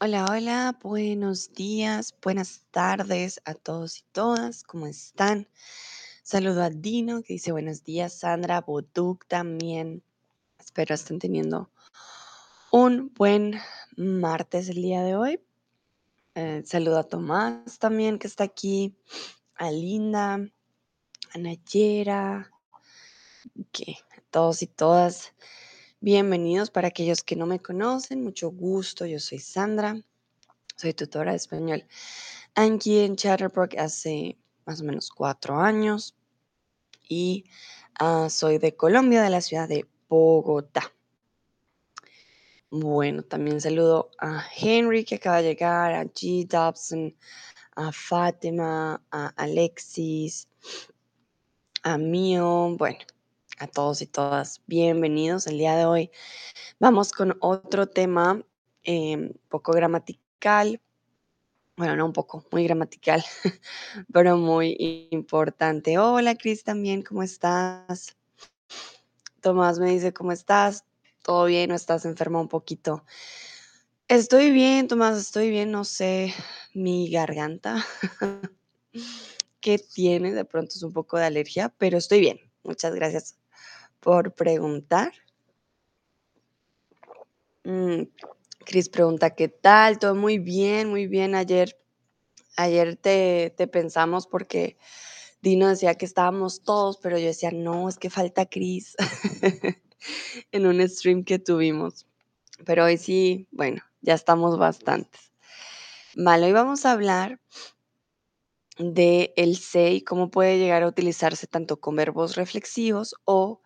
Hola, hola, buenos días, buenas tardes a todos y todas, ¿cómo están? Saludo a Dino que dice buenos días, Sandra, Boduk también. Espero estén teniendo un buen martes el día de hoy. Eh, saludo a Tomás también que está aquí, a Linda, a Nayera, que todos y todas bienvenidos para aquellos que no me conocen, mucho gusto, yo soy Sandra, soy tutora de español aquí en Chatterbrook hace más o menos cuatro años y ah, soy de Colombia, de la ciudad de Bogotá. Bueno, también saludo a Henry que acaba de llegar, a G. Dobson, a Fátima, a Alexis, a Mio, bueno, a todos y todas, bienvenidos el día de hoy. Vamos con otro tema eh, poco gramatical, bueno, no un poco, muy gramatical, pero muy importante. Hola, Cris, también, ¿cómo estás? Tomás me dice, ¿cómo estás? ¿Todo bien o estás enferma un poquito? Estoy bien, Tomás, estoy bien, no sé, mi garganta, ¿qué tiene? De pronto es un poco de alergia, pero estoy bien. Muchas gracias por preguntar. Mm, Cris pregunta, ¿qué tal? Todo muy bien, muy bien. Ayer, ayer te, te pensamos porque Dino decía que estábamos todos, pero yo decía, no, es que falta Cris en un stream que tuvimos. Pero hoy sí, bueno, ya estamos bastantes. Vale, hoy vamos a hablar de el se y cómo puede llegar a utilizarse tanto con verbos reflexivos o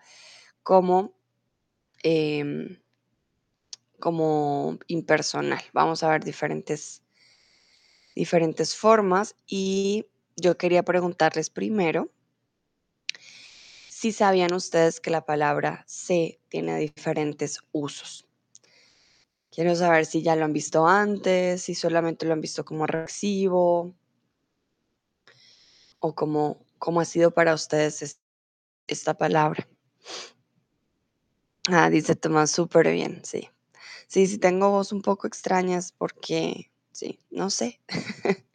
como, em, como impersonal. Vamos a ver diferentes, diferentes formas y yo quería preguntarles primero si sabían ustedes que la palabra se tiene diferentes usos. Quiero saber si ya lo han visto antes, si solamente lo han visto como reflexivo o cómo, cómo ha sido para ustedes es- esta palabra. Ah, dice Tomás, súper bien, sí. Sí, sí tengo voz un poco extrañas porque, sí, no sé.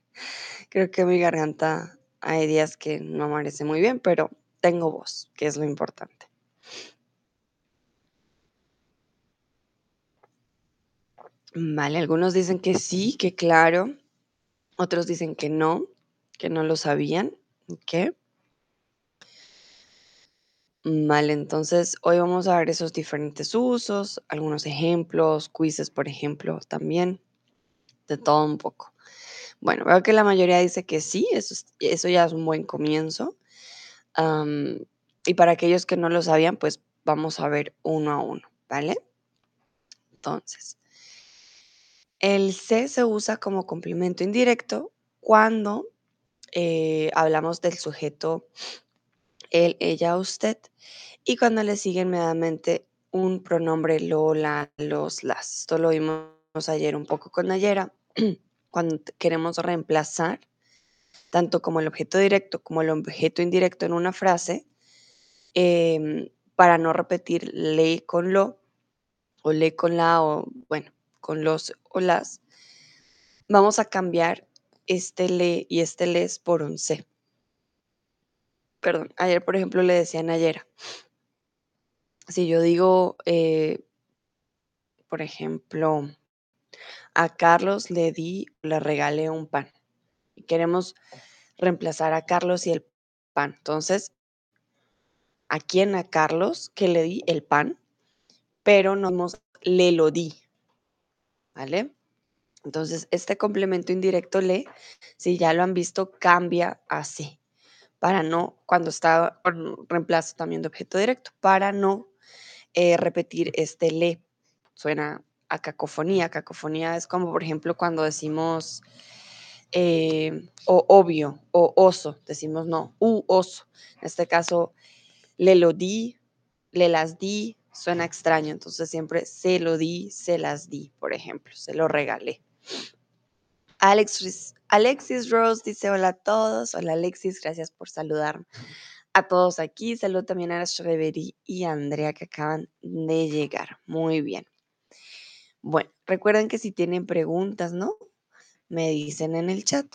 Creo que mi garganta hay días que no amanece muy bien, pero tengo voz, que es lo importante. Vale, algunos dicen que sí, que claro. Otros dicen que no, que no lo sabían. ¿Ok? Vale, entonces hoy vamos a ver esos diferentes usos, algunos ejemplos, quizzes, por ejemplo, también, de todo un poco. Bueno, veo que la mayoría dice que sí, eso, es- eso ya es un buen comienzo. Y para aquellos que no lo sabían, pues vamos a ver uno a uno, ¿vale? Entonces, el se se usa como complemento indirecto cuando eh, hablamos del sujeto él, ella, usted, y cuando le sigue inmediatamente un pronombre lo, la, los, las. Esto lo vimos ayer un poco con Nayera, cuando queremos reemplazar tanto como el objeto directo como el objeto indirecto en una frase, em, para no repetir le con lo, o le con la, o bueno, con los o las, vamos a cambiar este le y este les por un se. Perdón, ayer por ejemplo le decía a Nayera, si yo digo, eh, por ejemplo, a Carlos le di, le regalé un pan y queremos reemplazar a Carlos y el pan. Entonces, ¿a quién? A Carlos que le di el pan, pero no dimos le lo di, ¿vale? Entonces, este complemento indirecto le, si ya lo han visto, cambia a sí, para no, cuando está reemplazo también de objeto directo, para no eh, repetir este le. Suena a cacofonía. Cacofonía es como, por ejemplo, cuando decimos eh, o obvio o oso, decimos no, u oso. En este caso, le lo di, le las di, suena extraño, entonces siempre se lo di, se las di, por ejemplo, se lo regalé. Alexis, Alexis Rose dice hola a todos, hola Alexis, gracias por saludarme a todos aquí, saludo también a Shrevery y Andrea que acaban de llegar, muy bien. Bueno, recuerden que si tienen preguntas, ¿no? Me dicen en el chat.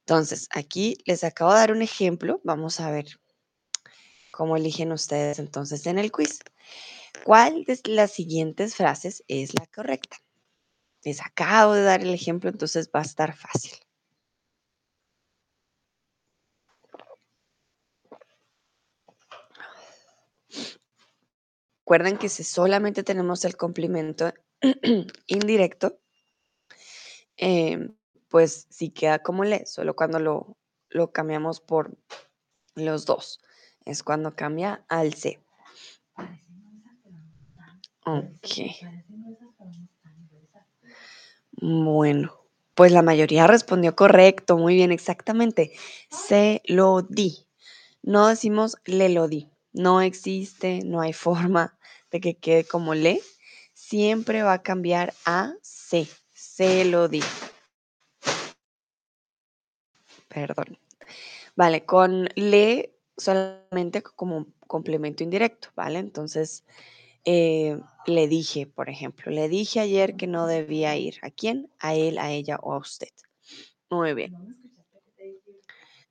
Entonces, aquí les acabo de dar un ejemplo. Vamos a ver cómo eligen ustedes entonces en el quiz. ¿Cuál de las siguientes frases es la correcta? Les acabo de dar el ejemplo, entonces va a estar fácil. Recuerden que si solamente tenemos el complemento indirecto, em, pues sí queda como le, solo cuando lo, lo cambiamos por los dos. Es cuando cambia al C. Ok. Bueno, pues la mayoría respondió correcto, muy bien, exactamente. Se lo di. No decimos le lo di. No existe, no hay forma de que quede como le. Siempre va a cambiar a se. Se lo di. Perdón. Vale, con le solamente como complemento indirecto, ¿vale? Entonces, eh, le dije, por ejemplo, le dije ayer que no debía ir. ¿A quién? A él, a ella o a usted. Muy bien.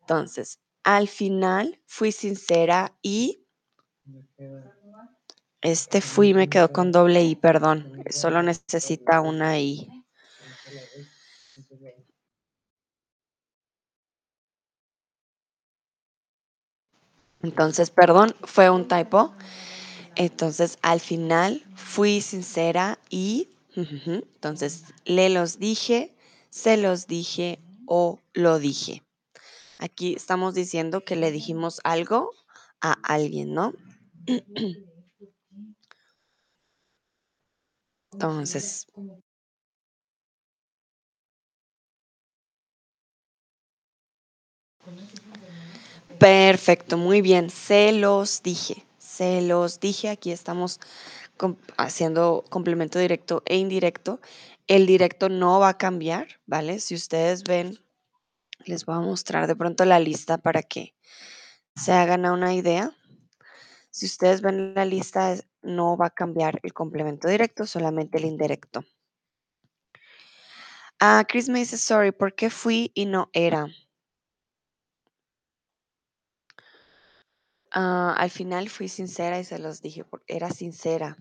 Entonces, al final fui sincera y este fui me quedó con doble I, perdón. Solo necesita una I. Entonces, perdón, fue un typo. Entonces, al final fui sincera y, entonces, le los dije, se los dije o lo dije. Aquí estamos diciendo que le dijimos algo a alguien, ¿no? Entonces, perfecto, muy bien. Se los dije, se los dije. Aquí estamos haciendo complemento directo e indirecto. El directo no va a cambiar, ¿vale? Si ustedes ven, les voy a mostrar de pronto la lista para que se hagan una idea. Si ustedes ven la lista, no va a cambiar el complemento directo, solamente el indirecto. Ah, Chris me dice, sorry, ¿por qué fui y no era? Ah, al final fui sincera y se los dije, era sincera.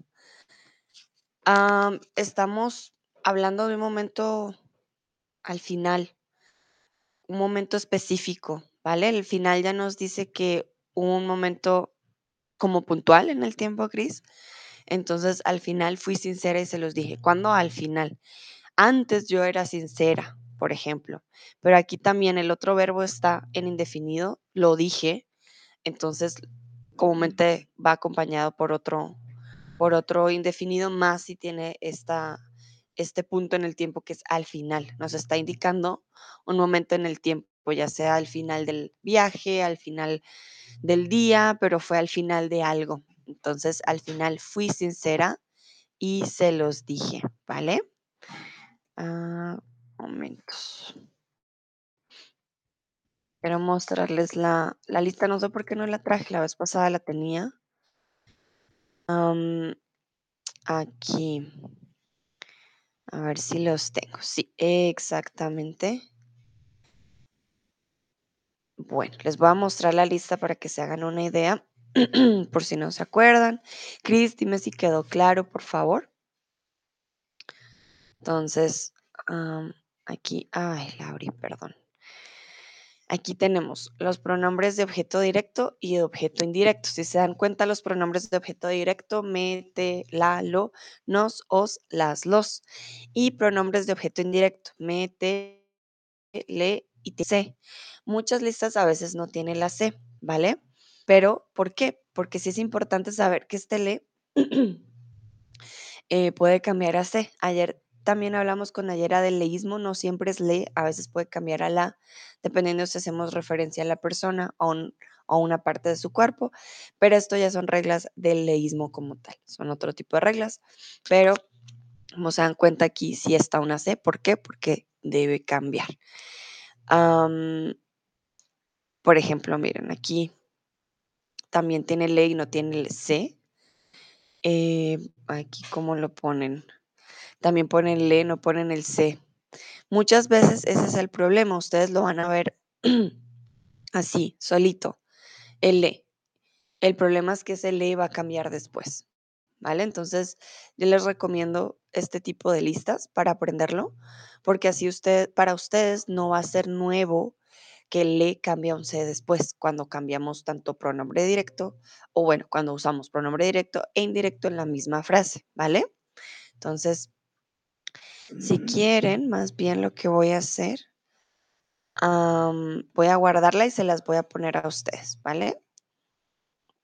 estamos hablando de un momento al final, un momento específico, ¿vale? El final ya nos dice que un momento como puntual en el tiempo, Chris. Entonces, al final fui sincera y se los dije. ¿Cuándo? Al final. Antes yo era sincera, por ejemplo, pero aquí también el otro verbo está en indefinido, lo dije, entonces comúnmente va acompañado por otro, por otro indefinido más si tiene esta, este punto en el tiempo que es al final. Nos está indicando un momento en el tiempo, ya sea al final del viaje, al final del día, pero fue al final de algo. Entonces, al final fui sincera y se los dije, ¿vale? Ah, momentos. Quiero mostrarles la, la, lista, no sé por qué no la traje, la vez pasada la tenía. aquí. A ver si los tengo. Sí, exactamente. Bueno, les voy a mostrar la lista para que se hagan una idea, por si no se acuerdan. Cris, dime si quedó claro, por favor. Entonces, aquí, ay, Lauri, perdón. Aquí tenemos los pronombres de objeto directo y de objeto indirecto. Si se dan cuenta, los pronombres de objeto directo, me, te, la, lo, nos, os, las, los. Y pronombres de objeto indirecto, me, te, le y se. Muchas listas a veces no tienen la C, ¿vale? Pero, ¿por qué? Porque sí es importante saber que este le eh, puede cambiar a C. Ayer también hablamos con Ayera del leísmo, no siempre es le, a veces puede cambiar a la, dependiendo si hacemos referencia a la persona o, a una parte de su cuerpo, pero esto ya son reglas del leísmo como tal, son otro tipo de reglas, pero como se dan cuenta aquí, si está una C, ¿por qué? Porque debe cambiar. Por ejemplo, miren, aquí también tiene le y no tiene el C. Eh, aquí, ¿cómo lo ponen? También ponen le, no ponen el C. Muchas veces ese es el problema. Ustedes lo van a ver así, solito, el le. El problema es que ese le va a cambiar después. ¿Vale? Entonces, yo les recomiendo este tipo de listas para aprenderlo, porque así usted, para ustedes no va a ser nuevo que le cambia un C después cuando cambiamos tanto pronombre directo o bueno, cuando usamos pronombre directo e indirecto en la misma frase, ¿vale? Entonces, si quieren, más bien lo que voy a hacer, voy a guardarla y se las voy a poner a ustedes, ¿vale?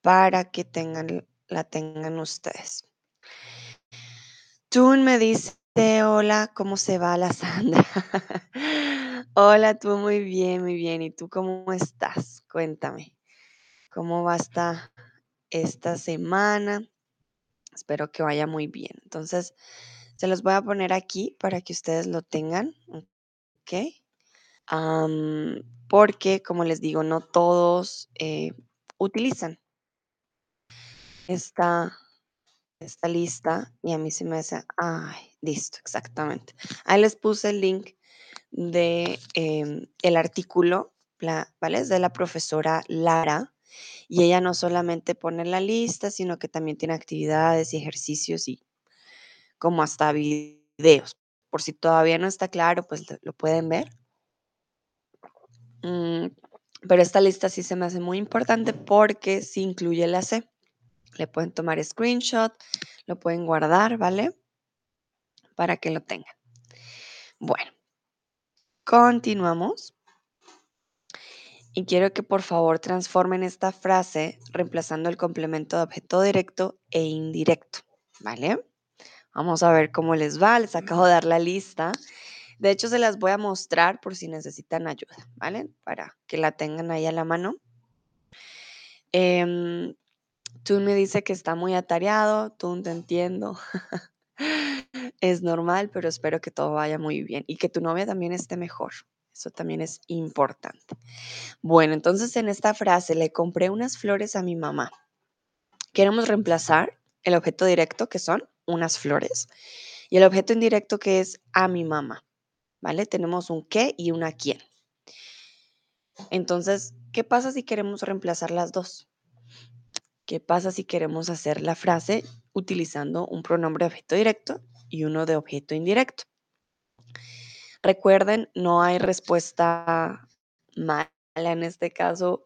Para que tengan, la tengan ustedes. Tun me dice, hola, ¿cómo se va la Sandra? hola, tú muy bien, muy bien. ¿Y tú cómo estás? Cuéntame, ¿cómo va esta, esta semana? Espero que vaya muy bien. Entonces, se los voy a poner aquí para que ustedes lo tengan, ¿ok? porque, como les digo, no todos eh, utilizan esta, esta lista y a mí se me hace, ay, listo, exactamente. Ahí les puse el link de em, el artículo, ¿vale? Es de la profesora Lara y ella no solamente pone la lista, sino que también tiene actividades y ejercicios y como hasta videos. Por si todavía no está claro, pues lo pueden ver. Mm, pero esta lista sí se me hace muy importante porque sí incluye la C. Le pueden tomar screenshot, lo pueden guardar, ¿vale? Para que lo tengan. Bueno, continuamos. Y quiero que por favor transformen esta frase reemplazando el complemento de objeto directo e indirecto, ¿vale? Vamos a ver cómo les va. Les acabo de dar la lista. De hecho, se las voy a mostrar por si necesitan ayuda, ¿vale? Para que la tengan ahí a la mano. Eh, tú me dice que está muy atareado, tú te entiendo. es normal, pero espero que todo vaya muy bien y que tu novia también esté mejor. Eso también es importante. Bueno, entonces en esta frase le compré unas flores a mi mamá. Queremos reemplazar el objeto directo, que son unas flores, y el objeto indirecto, que es a mi mamá. ¿Vale? Tenemos un qué y una quién. Entonces, ¿qué pasa si queremos reemplazar las dos? ¿Qué pasa si queremos hacer la frase utilizando un pronombre de objeto directo y uno de objeto indirecto? Recuerden, no hay respuesta mala en este caso.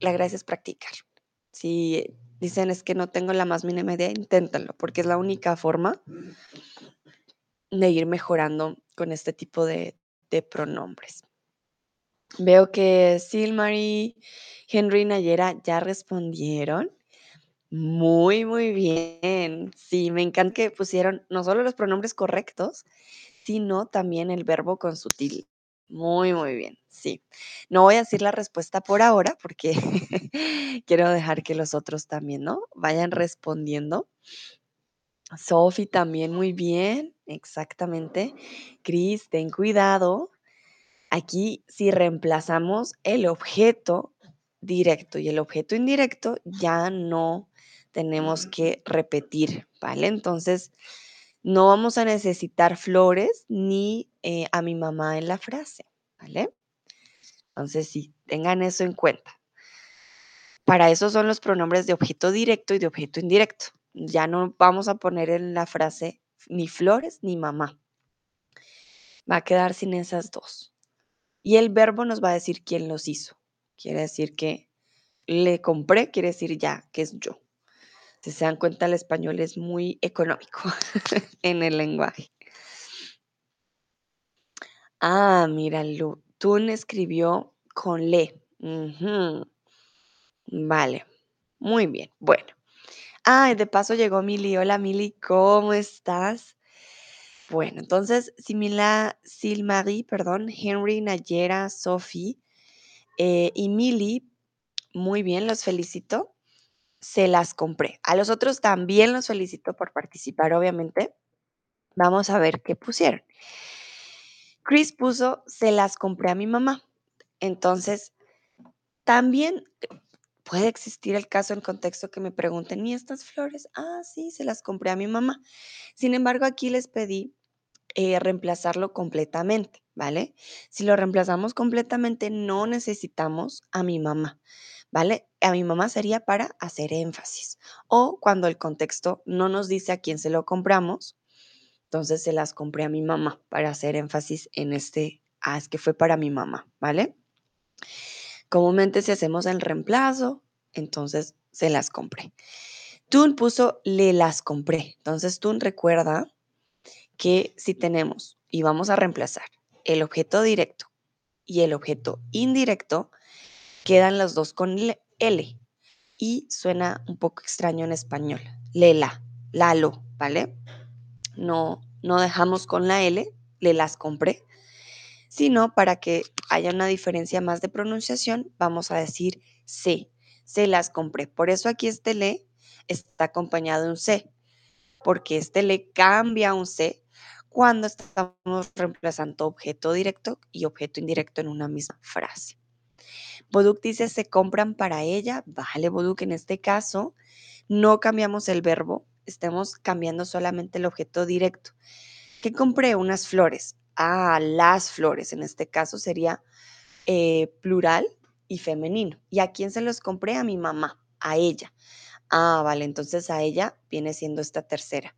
La gracia es practicar. Si dicen es que no tengo la más mínima idea, inténtalo, porque es la única forma de ir mejorando con este tipo de, pronombres. Veo que Silmary, Henry Nayera ya respondieron. Muy, muy bien. Sí, me encanta que pusieron no solo los pronombres correctos, sino también el verbo con sutil. Muy, muy bien. Sí. No voy a decir la respuesta por ahora porque quiero dejar que los otros también, ¿no? Vayan respondiendo. Sofi también muy bien, exactamente. Cris, ten cuidado. Aquí si reemplazamos el objeto directo y el objeto indirecto, ya no tenemos que repetir, ¿vale? Entonces, no vamos a necesitar flores ni eh, a mi mamá en la frase, ¿vale? Entonces, sí, tengan eso en cuenta. Para eso son los pronombres de objeto directo y de objeto indirecto. Ya no vamos a poner en la frase ni flores ni mamá. Va a quedar sin esas dos. Y el verbo nos va a decir quién los hizo. Quiere decir que le compré, quiere decir ya, que es yo. Si se dan cuenta, el español es muy económico en el lenguaje. Ah, mira, Tun escribió con le. Vale, muy bien. Bueno. Ah, de paso llegó Mili. Hola Mili, ¿cómo estás? Bueno, entonces, Simila, Silmarie, perdón, Henry, Nayera, Sophie eh, y Mili, muy bien, los felicito se las compré. A los otros también los felicito por participar, obviamente. Vamos a ver qué pusieron. Chris puso, se las compré a mi mamá. Entonces, también puede existir el caso en contexto que me pregunten, ¿y estas flores? Ah, sí, se las compré a mi mamá. Sin embargo, aquí les pedí eh, reemplazarlo completamente, ¿vale? Si lo reemplazamos completamente, no necesitamos a mi mamá, ¿vale? A mi mamá sería para hacer énfasis. O cuando el contexto no nos dice a quién se lo compramos, entonces se las compré a mi mamá para hacer énfasis en este, ah, es que fue para mi mamá, ¿vale? Comúnmente si hacemos el reemplazo, entonces se las compré. Tun puso le las compré. Entonces Tun recuerda que si tenemos y vamos a reemplazar el objeto directo y el objeto indirecto, quedan los dos con L y suena un poco extraño en español. Lela, lalo, ¿vale? No, no dejamos con la L, le las compré, sino para que haya una diferencia más de pronunciación, vamos a decir se, se las compré. Por eso aquí este le está acompañado de un C, porque este le cambia un C cuando estamos reemplazando objeto directo y objeto indirecto en una misma frase. Boduk dice, se compran para ella. Vale, Boduk, en este caso no cambiamos el verbo, estamos cambiando solamente el objeto directo. ¿Qué compré? Unas flores. Ah, las flores. En este caso sería eh, plural y femenino. ¿Y a quién se los compré? A mi mamá, a ella. Ah, vale, entonces a ella viene siendo esta tercera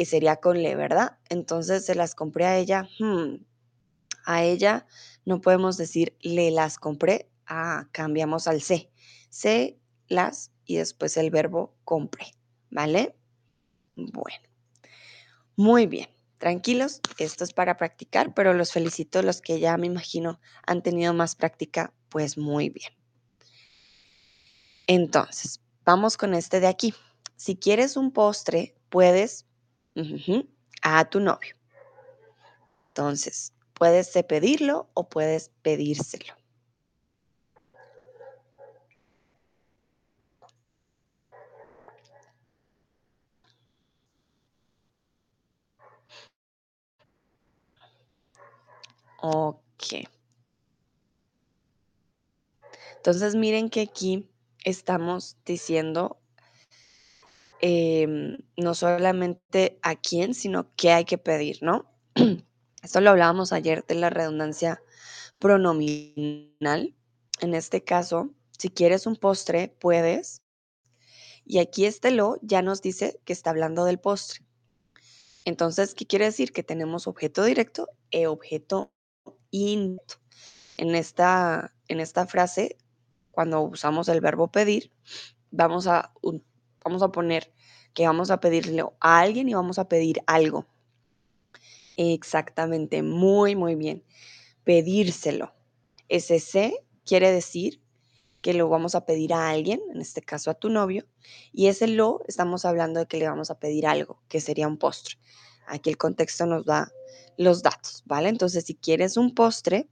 y sería con le, ¿verdad? Entonces se las compré a ella. Hmm, a ella no podemos decir le las compré. Ah, cambiamos al se. Se las y después el verbo compré, ¿vale? Bueno, muy bien. Tranquilos, esto es para practicar, pero los felicito los que ya me imagino han tenido más práctica, pues muy bien. Entonces, vamos con este de aquí. Si quieres un postre, puedes a tu novio. Entonces, puedes pedirlo o puedes pedírselo. Ok. Entonces miren que aquí estamos diciendo Em, no solamente a quién, sino qué hay que pedir, ¿no? Esto lo hablábamos ayer de la redundancia pronominal. En este caso, si quieres un postre, puedes. Y aquí este lo ya nos dice que está hablando del postre. Entonces, ¿qué quiere decir? Que tenemos objeto directo e objeto indirecto. En esta, en esta frase, cuando usamos el verbo pedir, vamos a Vamos a poner que vamos a pedirle a alguien y vamos a pedir algo. Exactamente, muy, muy bien. Pedírselo. Ese C quiere decir que lo vamos a pedir a alguien, en este caso a tu novio, y ese lo estamos hablando de que le vamos a pedir algo, que sería un postre. Aquí el contexto nos da los datos, ¿vale? Entonces, si quieres un postre,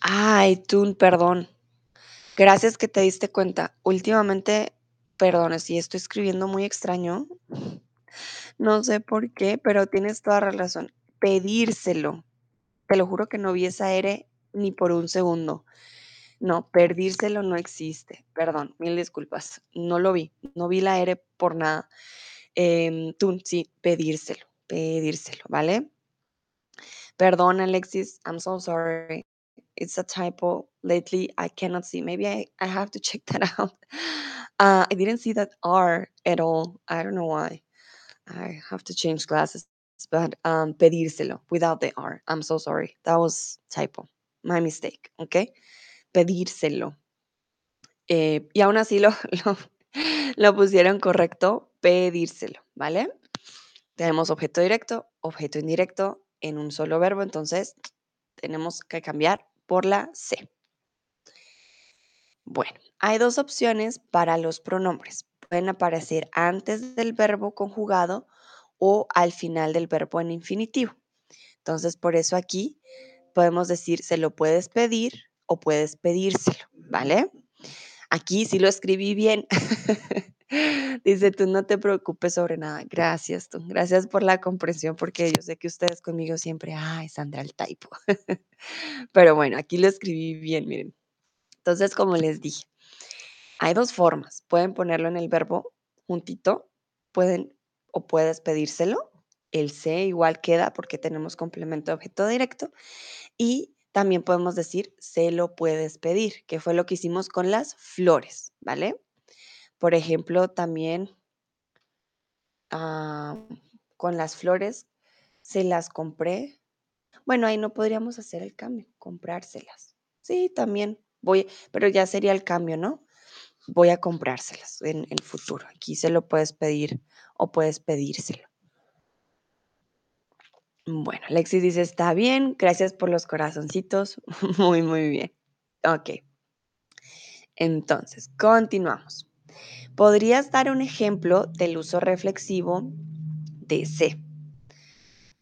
ay, tú, perdón, Gracias que te diste cuenta. Últimamente, perdón, si estoy escribiendo muy extraño. No sé por qué, pero tienes toda razón. Pedírselo. Te lo juro que no vi esa R ni por un segundo. No, perdírselo no existe. Perdón, mil disculpas. No lo vi. No vi la R por nada. Em, tú, sí, pedírselo. Pedírselo, ¿vale? Perdón, Alexis. I'm so sorry. It's a typo lately i cannot see maybe i, I have to check that out. Uh, i didn't see that r at all i don't know why. I have to change glasses but um, pedírselo without the r i'm so sorry that was typo my mistake okay pedírselo. Eh, y aún así lo, lo, lo pusieron correcto pedírselo vale tenemos objeto directo objeto indirecto en un solo verbo entonces tenemos que cambiar por la C. Bueno, hay dos opciones para los pronombres. Pueden aparecer antes del verbo conjugado o al final del verbo en infinitivo. Entonces, por eso aquí podemos decir, se lo puedes pedir o puedes pedírselo, ¿vale? Aquí sí lo escribí bien. Dice, tú no te preocupes sobre nada. Gracias, tú. Gracias por la comprensión, porque yo sé que ustedes conmigo siempre, ay, Sandra, el typo. Pero bueno, aquí lo escribí bien, miren. Entonces, como les dije, hay dos formas. Pueden ponerlo en el verbo juntito, pueden o puedes pedírselo. El se igual queda porque tenemos complemento de objeto directo. Y también podemos decir se lo puedes pedir, que fue lo que hicimos con las flores, ¿vale? Por ejemplo, también ah, con las flores se las compré. Bueno, ahí no podríamos hacer el cambio, comprárselas. Sí, también voy, pero ya sería el cambio, ¿no? Voy a comprárselas en el futuro. Aquí se lo puedes pedir o puedes pedírselo. Bueno, Alexis dice, está bien, gracias por los corazoncitos. muy, muy bien. Ok. Entonces, continuamos. ¿Podrías dar un ejemplo del uso reflexivo de se?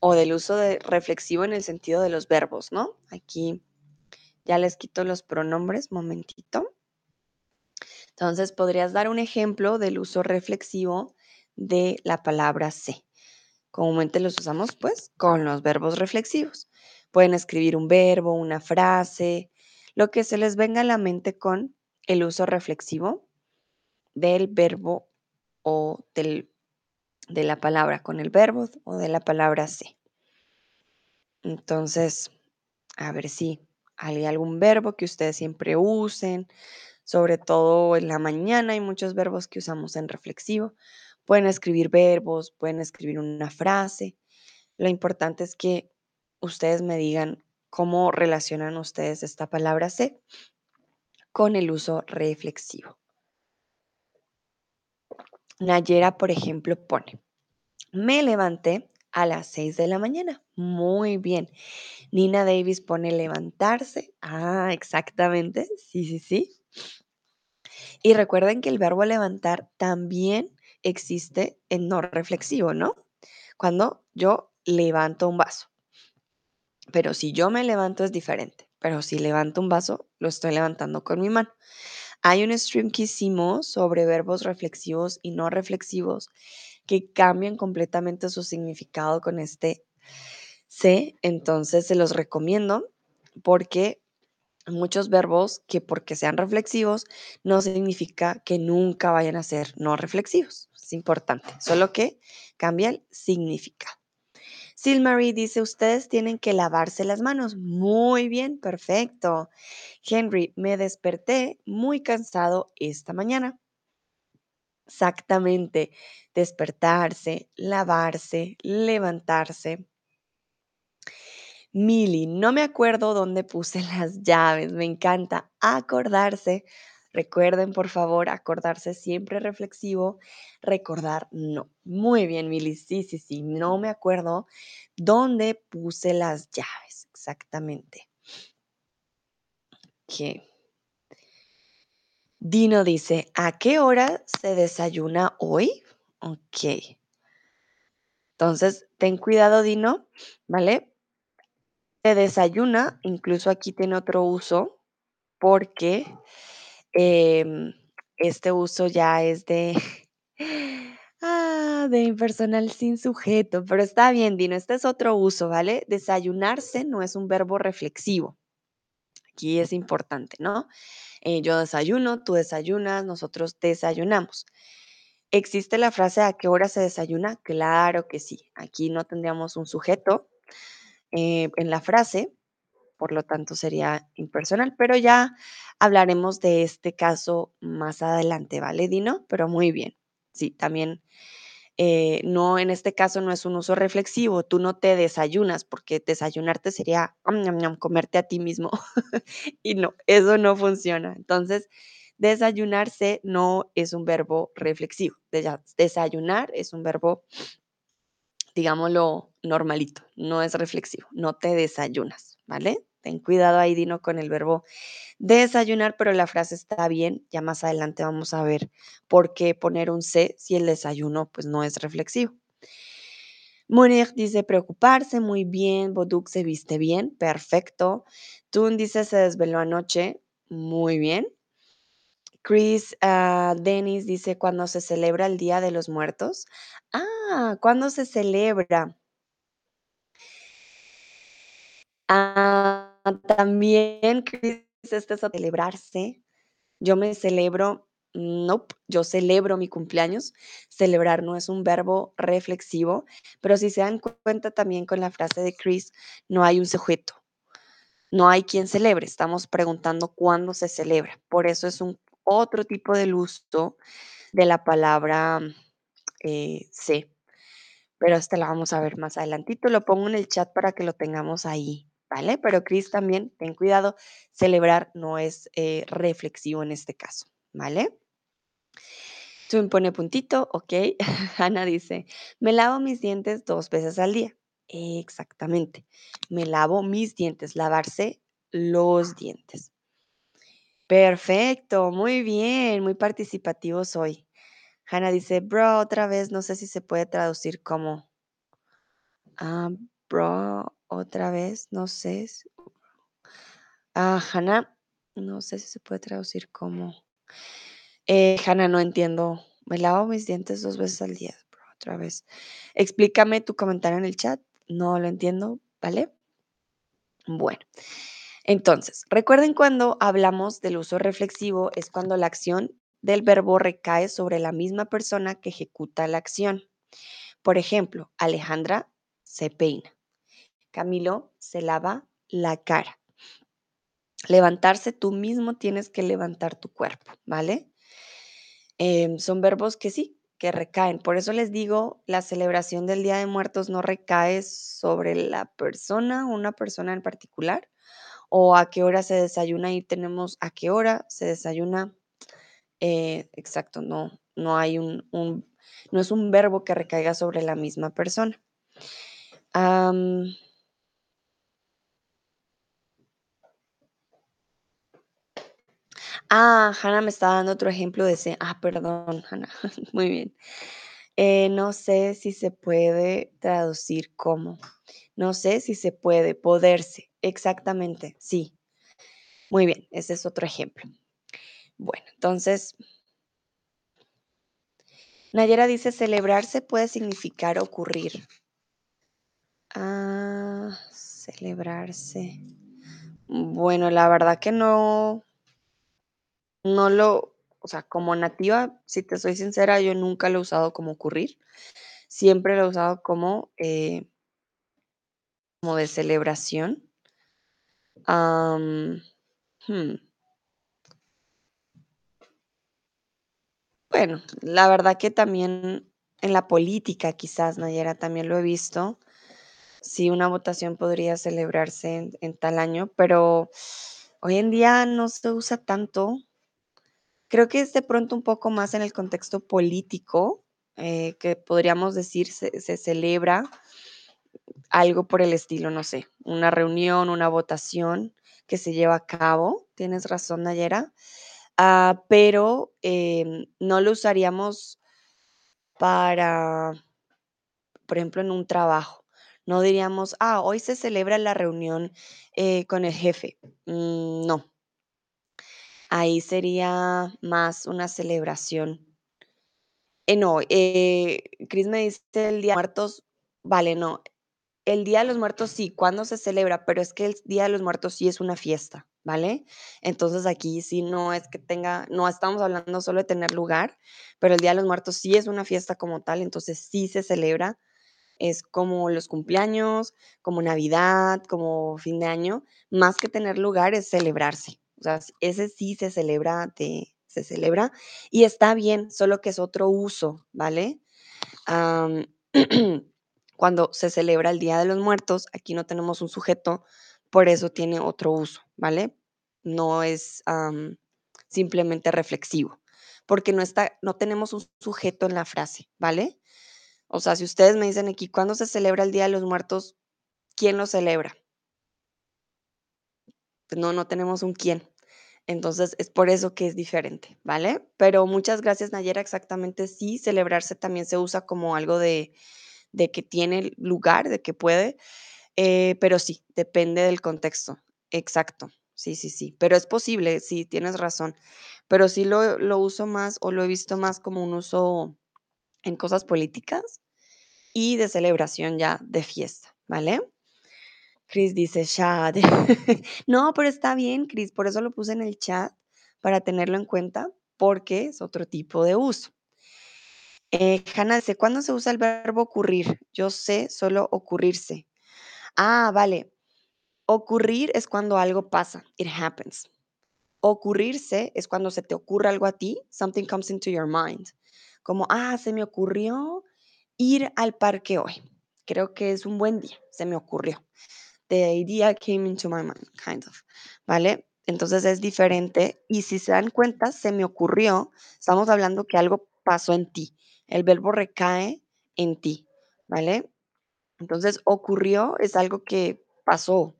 O del uso de reflexivo en el sentido de los verbos, ¿no? Aquí ya les quito los pronombres, momentito. Entonces, podrías dar un ejemplo del uso reflexivo de la palabra se. Comúnmente los usamos pues con los verbos reflexivos. Pueden escribir un verbo, una frase, lo que se les venga a la mente con el uso reflexivo del verbo o del, de la palabra, con el verbo o de la palabra se. Entonces, a ver si hay algún verbo que ustedes siempre usen, sobre todo en la mañana hay muchos verbos que usamos en reflexivo. Pueden escribir verbos, pueden escribir una frase. Lo importante es que ustedes me digan cómo relacionan ustedes esta palabra C con el uso reflexivo. Nayera, por ejemplo, pone, me levanté a las 6 de la mañana. Muy bien. Nina Davis pone levantarse. Ah, exactamente. Sí, sí, sí. Y recuerden que el verbo levantar también existe en no reflexivo, ¿no? Cuando yo levanto un vaso. Pero si yo me levanto es diferente. Pero si levanto un vaso, lo estoy levantando con mi mano. Hay un stream que hicimos sobre verbos reflexivos y no reflexivos que cambian completamente su significado con este C. Entonces se los recomiendo porque muchos verbos que porque sean reflexivos no significa que nunca vayan a ser no reflexivos. Es importante, solo que cambia el significado. Silmarie dice, ustedes tienen que lavarse las manos. Muy bien, perfecto. Henry, me desperté muy cansado esta mañana. Exactamente, despertarse, lavarse, levantarse. Mili, no me acuerdo dónde puse las llaves, me encanta acordarse. Recuerden, por favor, acordarse siempre reflexivo, recordar no. Muy bien, Mili, sí, sí, sí, no me acuerdo dónde puse las llaves, exactamente. Ok. Dino dice, ¿a qué hora se desayuna hoy? Ok. Entonces, ten cuidado, Dino, ¿vale? Se desayuna, incluso aquí tiene otro uso, porque em, este uso ya es de, ah, de impersonal sin sujeto, pero está bien, Dino, este es otro uso, ¿vale? Desayunarse no es un verbo reflexivo. Aquí es importante, ¿no? Eh, yo desayuno, tú desayunas, nosotros desayunamos. ¿Existe la frase a qué hora se desayuna? Claro que sí. Aquí no tendríamos un sujeto eh, en la frase, por lo tanto sería impersonal, pero ya hablaremos de este caso más adelante, ¿vale, Dino? Pero muy bien. Sí, también eh, no, en este caso no es un uso reflexivo, tú no te desayunas, porque desayunarte sería comerte a ti mismo. y no, eso no funciona. Entonces, desayunarse no es un verbo reflexivo. Desayunar es un verbo, digámoslo, normalito, no es reflexivo, no te desayunas, ¿vale? Ten cuidado ahí, Dino, con el verbo desayunar, pero la frase está bien. Ya más adelante vamos a ver por qué poner un C si el desayuno pues no es reflexivo. Munir dice preocuparse, muy bien. Boduk se viste bien, perfecto. Tun dice se desveló anoche, muy bien. Chris uh, Dennis dice cuando se celebra el Día de los Muertos. Ah, ¿cuándo se celebra? Ah, también Chris este es a celebrarse. Yo me celebro, nope, yo celebro mi cumpleaños. Celebrar no es un verbo reflexivo, pero si se dan cuenta también con la frase de Chris, no hay un sujeto. No hay quien celebre, estamos preguntando cuándo se celebra. Por eso es un otro tipo del uso de la palabra eh, sé. Pero este la vamos a ver más adelantito. Lo pongo en el chat para que lo tengamos ahí, ¿vale? Pero Chris también, ten cuidado, celebrar no es eh, reflexivo en este caso, ¿vale? Tú me pone puntito, ok. Ana dice, me lavo mis dientes dos veces al día. Exactamente. Me lavo mis dientes, lavarse los dientes. Perfecto, muy bien, muy participativos hoy. Hannah dice, bro, otra vez, no sé si se puede traducir como. Ah, bro, otra vez, no sé. Ah, Hannah, no sé si se puede traducir como. Eh, Hannah, no entiendo. Me lavo mis dientes dos veces al día, bro, otra vez. Explícame tu comentario en el chat. No lo entiendo, ¿vale? Bueno, entonces, recuerden cuando hablamos del uso reflexivo, es cuando la acción del verbo recae sobre la misma persona que ejecuta la acción. Por ejemplo, Alejandra se peina. Camilo se lava la cara. Levantarse, tú mismo tienes que levantar tu cuerpo, ¿vale? Em, son verbos que sí, que recaen. Por eso les digo, la celebración del Día de Muertos no recae sobre la persona, una persona en particular, o a qué hora se desayuna y tenemos a qué hora se desayuna. Eh, exacto, no, no hay un, no es un verbo que recaiga sobre la misma persona. Ah, Hannah me está dando otro ejemplo de ese. Ah, perdón, Hannah. Muy bien. Eh, no sé si se puede traducir como. No sé si se puede, poderse. Exactamente, sí. Muy bien, ese es otro ejemplo. Bueno, entonces, Nayera dice, celebrarse puede significar ocurrir. Ah, celebrarse. Bueno, la verdad que no, no lo, o sea, como nativa, si te soy sincera, yo nunca lo he usado como ocurrir. Siempre lo he usado como, eh, como de celebración. Hmm. Bueno, la verdad que también en la política, quizás, Nayera, también lo he visto. Sí, una votación podría celebrarse en tal año, pero hoy en día no se usa tanto. Creo que es de pronto un poco más en el contexto político, eh, que podríamos decir se, celebra algo por el estilo, no sé, una reunión, una votación que se lleva a cabo. Tienes razón, Nayera. Ah, pero em, no lo usaríamos para, por ejemplo, en un trabajo. No diríamos, ah, hoy se celebra la reunión eh, con el jefe. Mm, no, Ahí sería más una celebración. Eh, no, eh, Chris me dice el Día de Muertos, vale, no. El Día de los Muertos sí, ¿cuándo se celebra? Pero es que el Día de los Muertos sí es una fiesta, ¿vale? Entonces aquí sí no es que tenga, no estamos hablando solo de tener lugar, pero el Día de los Muertos sí es una fiesta como tal, entonces sí se celebra. Es como los cumpleaños, como Navidad, como fin de año, más que tener lugar es celebrarse. O sea, ese sí se celebra, se celebra y está bien, solo que es otro uso, ¿vale? cuando se celebra el Día de los Muertos, aquí no tenemos un sujeto, por eso tiene otro uso, ¿vale? No es simplemente reflexivo, porque no, está, no tenemos un sujeto en la frase, ¿vale? O sea, si ustedes me dicen aquí, ¿cuándo se celebra el Día de los Muertos? ¿Quién lo celebra? No, no tenemos un quién. Entonces es por eso que es diferente, ¿vale? Pero muchas gracias, Nayera. Exactamente, sí, celebrarse también se usa como algo de, que tiene lugar, de que puede, eh, pero sí, depende del contexto. Exacto, sí, sí, sí. Pero es posible, sí, tienes razón. Pero sí lo, lo uso más o lo he visto más como un uso en cosas políticas y de celebración ya de fiesta, ¿vale? Chris dice chat. No, pero está bien, Chris, por eso lo puse en el chat, para tenerlo en cuenta, porque es otro tipo de uso. Eh, Hannah dice, ¿cuándo se usa el verbo ocurrir? Yo sé solo ocurrirse. Ah, vale. Ocurrir es cuando algo pasa. It happens. Ocurrirse es cuando se te ocurre algo a ti. Something comes into your mind. Como, ah, se me ocurrió ir al parque hoy. Creo que es un buen día. Se me ocurrió. The idea came into my mind, kind of. ¿Vale? Entonces es diferente. Y si se dan cuenta, se me ocurrió. Estamos hablando que algo pasó en ti. El verbo recae en ti. ¿Vale? Entonces, ocurrió es algo que pasó,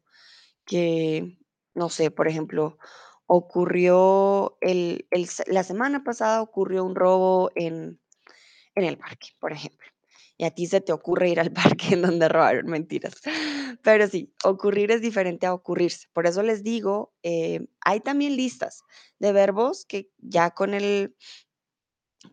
que, no sé, por ejemplo, ocurrió el, el la semana pasada ocurrió un robo en, en el parque, por ejemplo. Y a ti se te ocurre ir al parque en donde robaron, mentiras. Pero sí, ocurrir es diferente a ocurrirse. Por eso les digo, eh, hay también listas de verbos que ya con el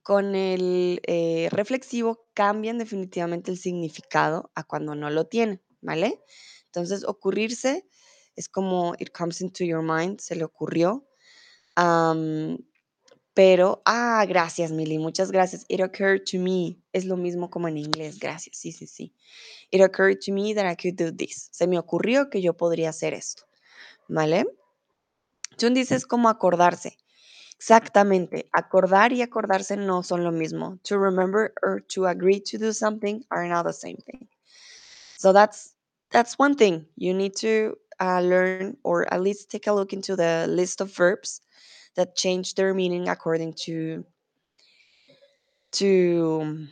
con el eh, reflexivo cambian definitivamente el significado a cuando no lo tienen, ¿vale? Entonces, ocurrirse es como it comes into your mind, se le ocurrió. Pero, ah, gracias, Milly, muchas gracias. It occurred to me, es lo mismo como en inglés, gracias, sí, sí, sí. It occurred to me that I could do this. Se me ocurrió que yo podría hacer esto, ¿vale? Tú dices como acordarse. Exactamente. Acordar y acordarse no son lo mismo. To remember or to agree to do something are not the same thing. So that's that's one thing you need to uh, learn or at least take a look into the list of verbs that change their meaning according to to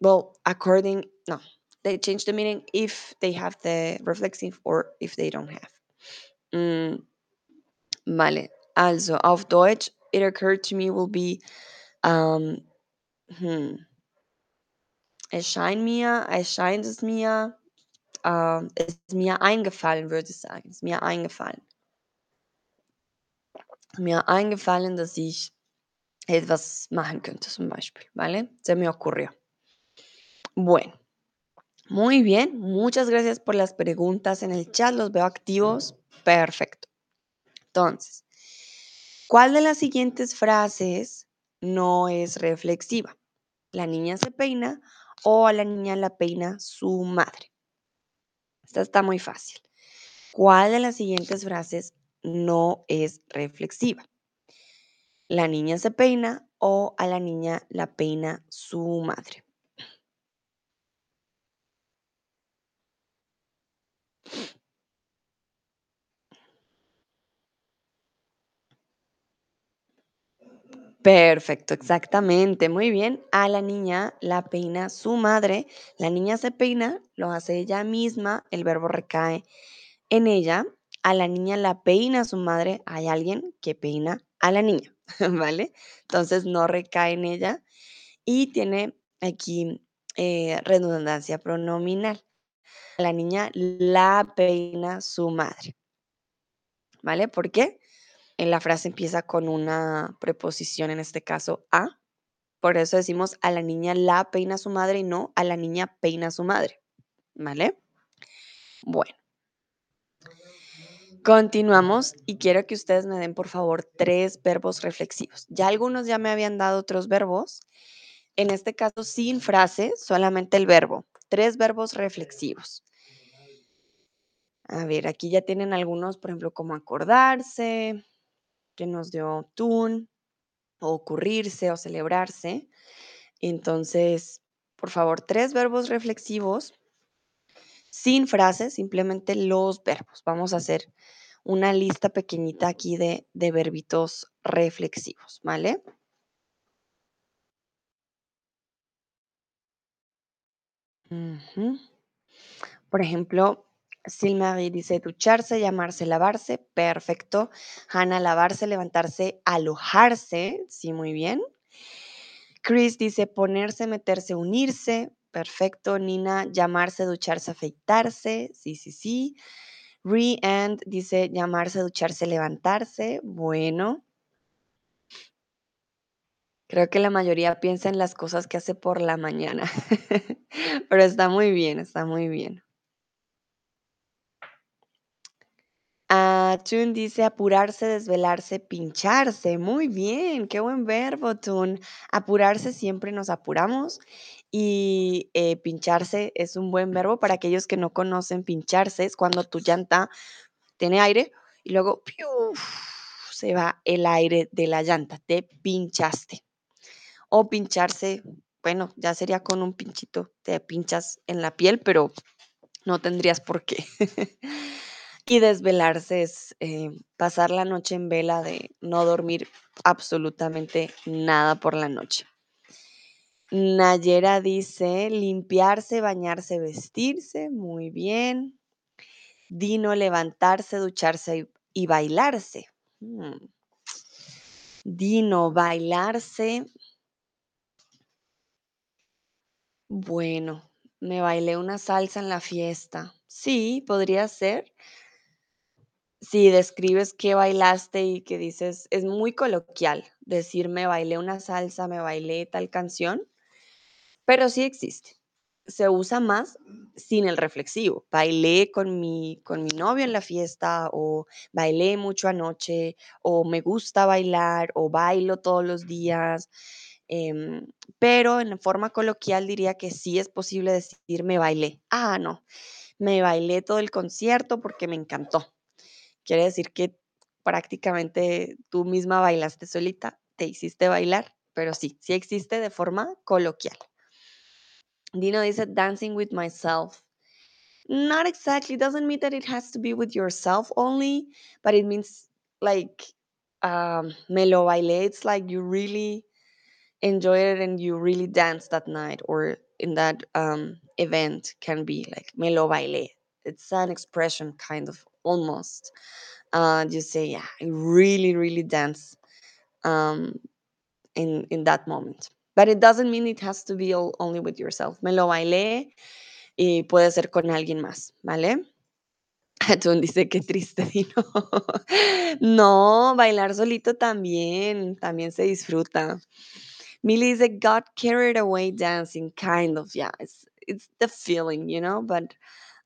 well according no they change the meaning if they have the reflexive or if they don't have. Mm, vale. Also auf Deutsch, it occurred to me will be um, hmm, Es scheint mir es scheint es mir ähm, ist mir eingefallen, würde ich sagen. es mir eingefallen. Mir eingefallen, dass ich etwas machen könnte, zum Beispiel, ¿vale? Se me ocurrió. Bueno, muy bien. Muchas gracias por las preguntas en el chat. Los veo activos. Perfecto. Entonces, ¿cuál de las siguientes frases no es reflexiva? La niña se peina o a la niña la peina su madre. Esta está muy fácil. ¿Cuál de las siguientes frases no es reflexiva? La niña se peina o a la niña la peina su madre. Perfecto, exactamente, muy bien. A la niña la peina su madre. La niña se peina, lo hace ella misma, el verbo recae en ella. A la niña la peina su madre, hay alguien que peina a la niña, ¿vale? Entonces no recae en ella y tiene aquí eh, redundancia pronominal. A la niña la peina su madre, ¿vale? ¿Por qué? En la frase empieza con una preposición, en este caso a. Por eso decimos a la niña la peina su madre y no a la niña peina su madre, ¿vale? Bueno, continuamos y quiero que ustedes me den por favor tres verbos reflexivos. Ya algunos ya me habían dado otros verbos. En este caso, sin frase, solamente el verbo. Tres verbos reflexivos. A ver, aquí ya tienen algunos, por ejemplo, como acordarse, que nos dio Tun, o ocurrirse o celebrarse. Entonces, por favor, tres verbos reflexivos sin frases, simplemente los verbos. Vamos a hacer una lista pequeñita aquí de, de verbitos reflexivos, ¿vale? Por ejemplo, Silmarie dice ducharse, llamarse, lavarse. Perfecto. Hanna, lavarse, levantarse, alojarse. Sí, muy bien. Chris dice ponerse, meterse, unirse. Perfecto. Nina, llamarse, ducharse, afeitarse. Sí, sí, sí. Re and dice llamarse, ducharse, levantarse. Bueno. Creo que la mayoría piensa en las cosas que hace por la mañana. Pero está muy bien, está muy bien. Ah, Tun dice apurarse, desvelarse, pincharse. Muy bien, qué buen verbo, Tun. Apurarse siempre nos apuramos y eh, pincharse es un buen verbo para aquellos que no conocen pincharse. Es cuando tu llanta tiene aire y luego se va el aire de la llanta. Te pinchaste. O pincharse, bueno, ya sería con un pinchito. Te pinchas en la piel, pero no tendrías por qué. y desvelarse es eh, pasar la noche en vela de no dormir absolutamente nada por la noche. Nayera dice limpiarse, bañarse, vestirse. Muy bien. Dino, levantarse, ducharse y, bailarse. Mm. Dino, bailarse. Bueno, me bailé una salsa en la fiesta. Sí, podría ser. Si describes qué bailaste y que dices, es muy coloquial decir me bailé una salsa, me bailé tal canción, pero sí existe. Se usa más sin el reflexivo. Bailé con mi, con mi novio en la fiesta o bailé mucho anoche o me gusta bailar o bailo todos los días. em, pero en forma coloquial diría que sí es posible decir me bailé. Ah, no, me bailé todo el concierto porque me encantó. Quiere decir que prácticamente tú misma bailaste solita, te hiciste bailar, pero sí, sí existe de forma coloquial. Dino dice dancing with myself. Not exactly, doesn't mean that it has to be with yourself only, but it means like um, me lo bailé. It's like you really enjoy it and you really dance that night or in that um, event can be like me lo bailé. It's an expression kind of almost. Uh, you say, yeah, I really, really dance um, in, in that moment. But it doesn't mean it has to be all, only with yourself. Me lo bailé y puede ser con alguien más, ¿vale? Atún dice, qué triste, Dino. No, bailar solito también, también se disfruta. Millie dice, got carried away dancing, kind of, yeah, it's, it's the feeling, you know, but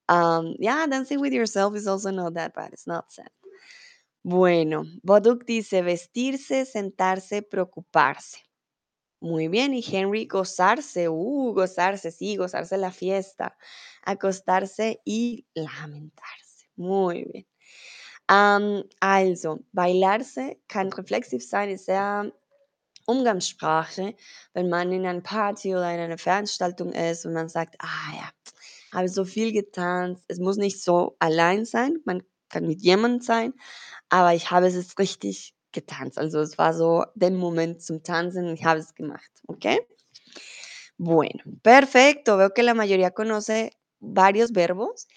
um, yeah, dancing with yourself is also not that bad, it's not sad. Bueno, Boduk dice, vestirse, sentarse, preocuparse. Muy bien, y Henry, gozarse, uh, gozarse, sí, gozarse la fiesta, acostarse y lamentarse. Muy bien. Ähm, also, bailarse kann reflexiv sein, ist sehr Umgangssprache, wenn man in einer Party oder in einer Veranstaltung ist und man sagt, ah ja, habe so viel getanzt. Es muss nicht so allein sein, man kann mit jemandem sein, aber ich habe es jetzt richtig getanzt. Also es war so der Moment zum Tanzen ich habe es gemacht, ¿ok? Bueno, perfecto. Veo que la mayoría conoce varios verbos.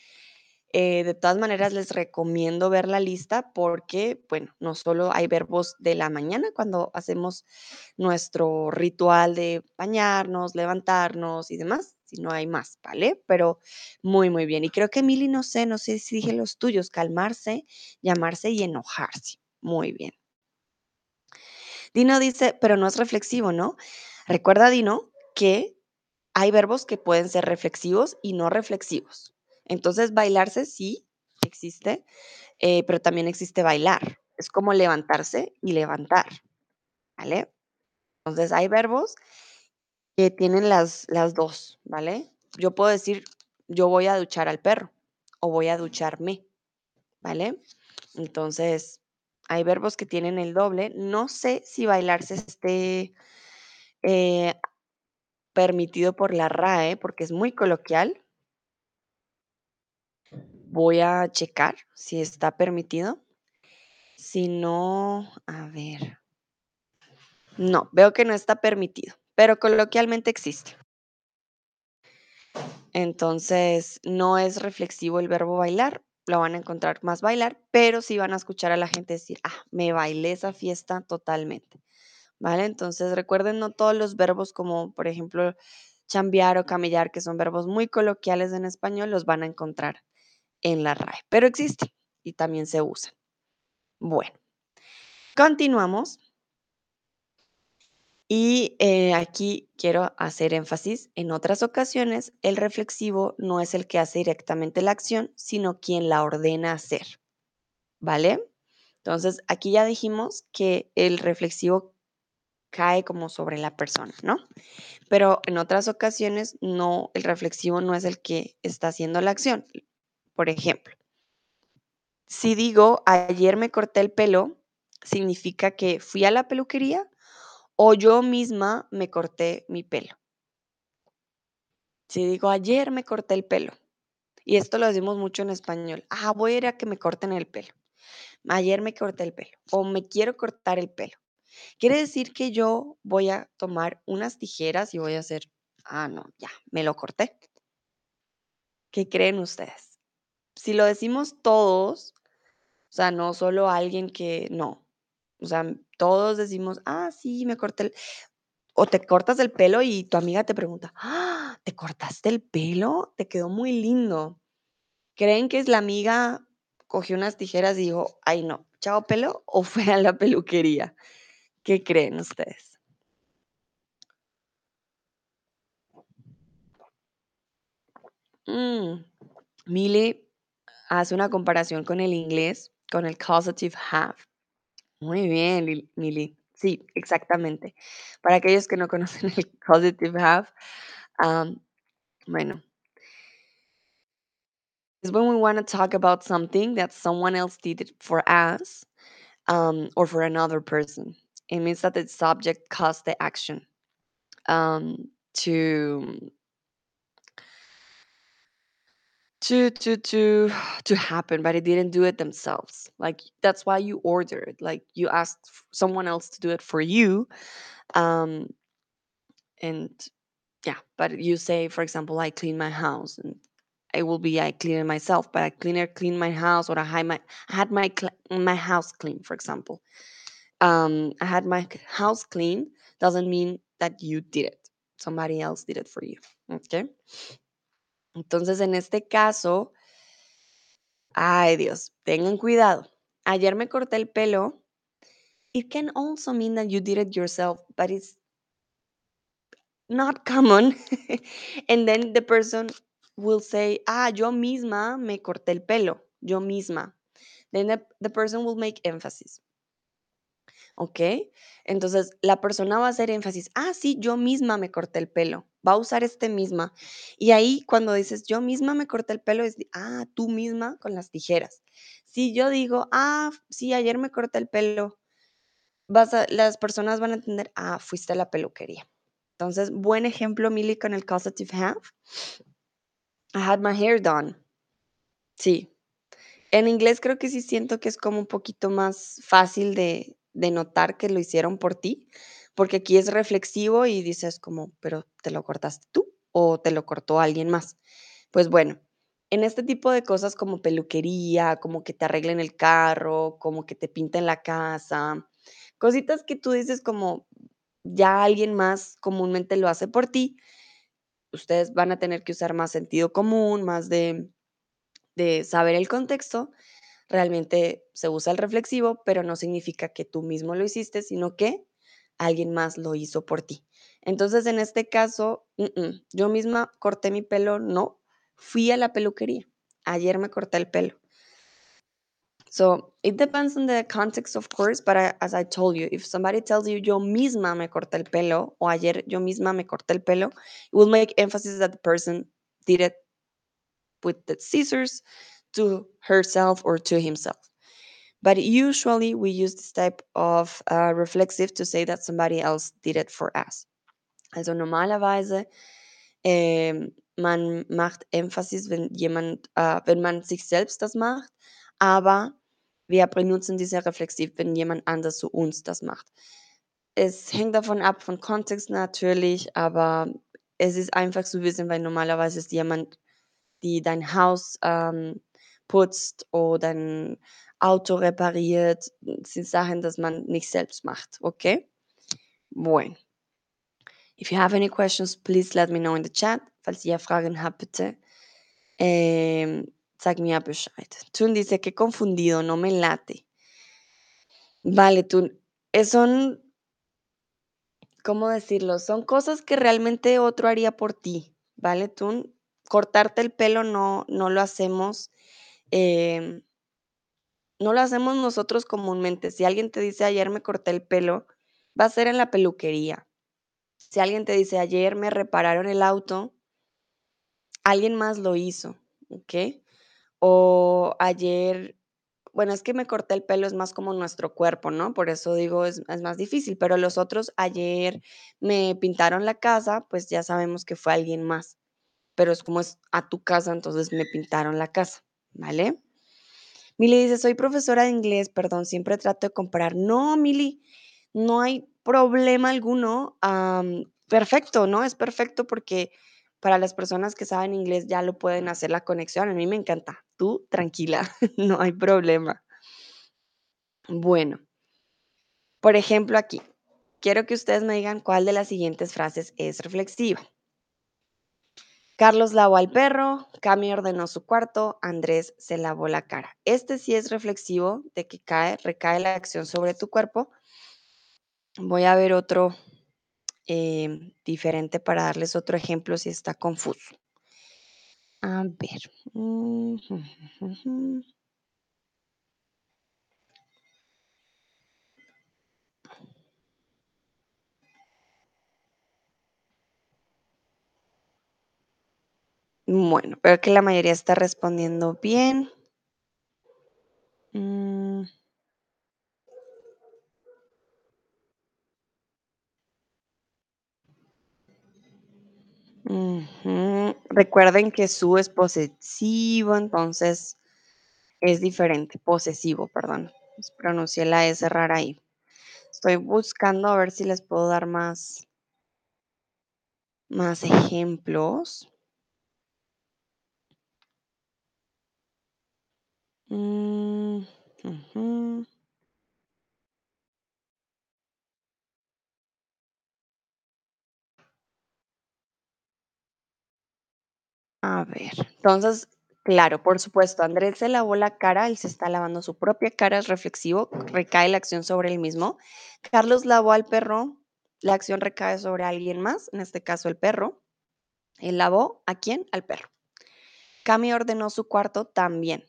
Eh, de todas maneras, les recomiendo ver la lista porque, bueno, no solo hay verbos de la mañana cuando hacemos nuestro ritual de bañarnos, levantarnos y demás, sino hay más, ¿vale? Pero muy, muy bien. Y creo que Mili, no sé, no sé si dije los tuyos, calmarse, llamarse y enojarse. Muy bien. Dino dice, pero no es reflexivo, ¿no? Recuerda, Dino, que hay verbos que pueden ser reflexivos y no reflexivos. Entonces, bailarse sí existe, eh, pero también existe bailar. Es como levantarse y levantar, ¿vale? Entonces, hay verbos que tienen las, las dos, ¿vale? Yo puedo decir, yo voy a duchar al perro o voy a ducharme, ¿vale? Entonces, hay verbos que tienen el doble. No sé si bailarse esté eh, permitido por la RAE, porque es muy coloquial. Voy a checar si está permitido. Si no, a ver. No, veo que no está permitido, pero coloquialmente existe. Entonces, no es reflexivo el verbo bailar, lo van a encontrar más bailar, pero sí van a escuchar a la gente decir, ah, me bailé esa fiesta totalmente. ¿Vale? Entonces, recuerden no todos los verbos como, por ejemplo, chambear o camellar, que son verbos muy coloquiales en español, los van a encontrar en la RAE, pero existen y también se usan. Bueno, continuamos. Y eh, aquí quiero hacer énfasis, en otras ocasiones el reflexivo no es el que hace directamente la acción, sino quien la ordena hacer. ¿vale? Entonces, aquí ya dijimos que el reflexivo cae como sobre la persona, ¿no? Pero en otras ocasiones no, el reflexivo no es el que está haciendo la acción. Por ejemplo, si digo ayer me corté el pelo, significa que fui a la peluquería o yo misma me corté mi pelo. Si digo ayer me corté el pelo, y esto lo decimos mucho en español, ah, voy a ir a que me corten el pelo. Ayer me corté el pelo o me quiero cortar el pelo. Quiere decir que yo voy a tomar unas tijeras y voy a hacer, ah, no, ya, me lo corté. ¿Qué creen ustedes? Si lo decimos todos, o sea, no solo alguien que no, o sea, todos decimos, ah, sí, me corté el... O te cortas el pelo y tu amiga te pregunta, ah, ¿te cortaste el pelo? Te quedó muy lindo. ¿Creen que es la amiga cogió unas tijeras y dijo, ay no, chao pelo? ¿O fue a la peluquería? ¿Qué creen ustedes? Mm, hace una comparación con el inglés, con el causative have. Muy bien, Lil- Mili. Sí, exactamente. Para aquellos que no conocen el causative have, um, bueno, is when we want to talk about something that someone else did it for us um, or for another person. It means that the subject caused the action um, to to to to to happen, but it didn't do it themselves. Like that's why you ordered. It. Like you asked someone else to do it for you, um, and yeah. But you say, for example, I clean my house, and it will be I clean it myself. But I cleaner clean my house, or I had my I had my cl- my house clean, for example. Um, I had my house clean doesn't mean that you did it. Somebody else did it for you. Okay. Entonces, en este caso, Ay, Dios, tengan cuidado. Ayer me corté el pelo. It can also mean that you did it yourself, but it's not common. and then the person will say, ah, yo misma me corté el pelo, yo misma. Then the, the person will make emphasis. ¿Ok? Entonces, la persona va a hacer énfasis, ah, sí, yo misma me corté el pelo, va a usar este misma. Y ahí cuando dices, yo misma me corté el pelo, es, ah, tú misma con las tijeras. Si yo digo, ah, sí, ayer me corté el pelo, las personas van a entender, ah, fuiste a la peluquería. Entonces, buen ejemplo, Milly, con el causative have. I had my hair done. Sí, En inglés creo que sí siento que es como un poquito más fácil de, de notar que lo hicieron por ti, porque aquí es reflexivo y dices como, pero ¿te lo cortaste tú o te lo cortó alguien más? Pues bueno, en este tipo de cosas como peluquería, como que te arreglen el carro, como que te pinten la casa, cositas que tú dices como ya alguien más comúnmente lo hace por ti, ustedes van a tener que usar más sentido común, más de, de saber el contexto realmente se usa el reflexivo, pero no significa que tú mismo lo hiciste, sino que alguien más lo hizo por ti. Entonces, en este caso, mm, mm, yo misma corté mi pelo, no, fui a la peluquería. Ayer me corté el pelo. So it depends on the context, of course, but I- as I told you, if somebody tells you yo misma me corté el pelo o ayer yo misma me corté el pelo, it will make emphasis that the person did it with the scissors to herself or to himself. But usually we use this type of uh, reflexive to say that somebody else did it for us. Also normalerweise ähm, man macht Emphasis, wenn jemand, äh, wenn man sich selbst das macht, aber wir benutzen diese Reflexiv, wenn jemand anders zu uns das macht. Es hängt davon ab, von Kontext natürlich, aber es ist einfach zu wissen, weil normalerweise ist jemand, die dein Haus ähm, putzt oder dein Auto repariert, sind Sachen, das man nicht selbst macht, okay? Bueno. If you have any questions, please let me know in the chat. Falls ihr Fragen habt, bitte ähm, sag mir Bescheid. Tun dice que confundido, no me late. Vale, Tun, son, ¿cómo decirlo? Son cosas que realmente otro haría por ti, ¿vale, Tun? Cortarte el pelo no, no lo hacemos. Em, No lo hacemos nosotros comúnmente. Si alguien te dice: "Ayer me corté el pelo", va a ser en la peluquería. Si alguien te dice: "Ayer me repararon el auto" alguien más lo hizo, ¿okey? O ayer bueno, es que me corté el pelo es más como nuestro cuerpo, ¿no? Por eso digo, es es más difícil, pero los otros, ayer me pintaron la casa, pues ya sabemos que fue alguien más, pero es como es a tu casa, entonces me pintaron la casa, ¿vale? Mili dice: "Soy profesora de inglés, perdón, siempre trato de comparar". No, Mili, no hay problema alguno, perfecto, ¿no? Es perfecto porque para las personas que saben inglés ya lo pueden hacer la conexión. A mí me encanta. Tú tranquila, no hay problema. Bueno. Por ejemplo, aquí, quiero que ustedes me digan cuál de las siguientes frases es reflexiva. Carlos lavó al perro, Cami ordenó su cuarto, Andrés se lavó la cara. Este sí es reflexivo de que cae recae la acción sobre tu cuerpo. Voy a ver otro, em, diferente para darles otro ejemplo si está confuso. A ver, Bueno, veo que la mayoría está respondiendo bien. Mm. Recuerden que su es posesivo, entonces es diferente, posesivo, perdón. Pronuncié la S rara ahí. Estoy buscando a ver si les puedo dar más más ejemplos. Mm. A ver, entonces, claro, por supuesto, Andrés se lavó la cara, él se está lavando su propia cara, es reflexivo, recae la acción sobre él mismo. Carlos lavó al perro, la acción recae sobre alguien más, en este caso, el perro. Él lavó, ¿a quién? Al perro. Cami ordenó su cuarto, también.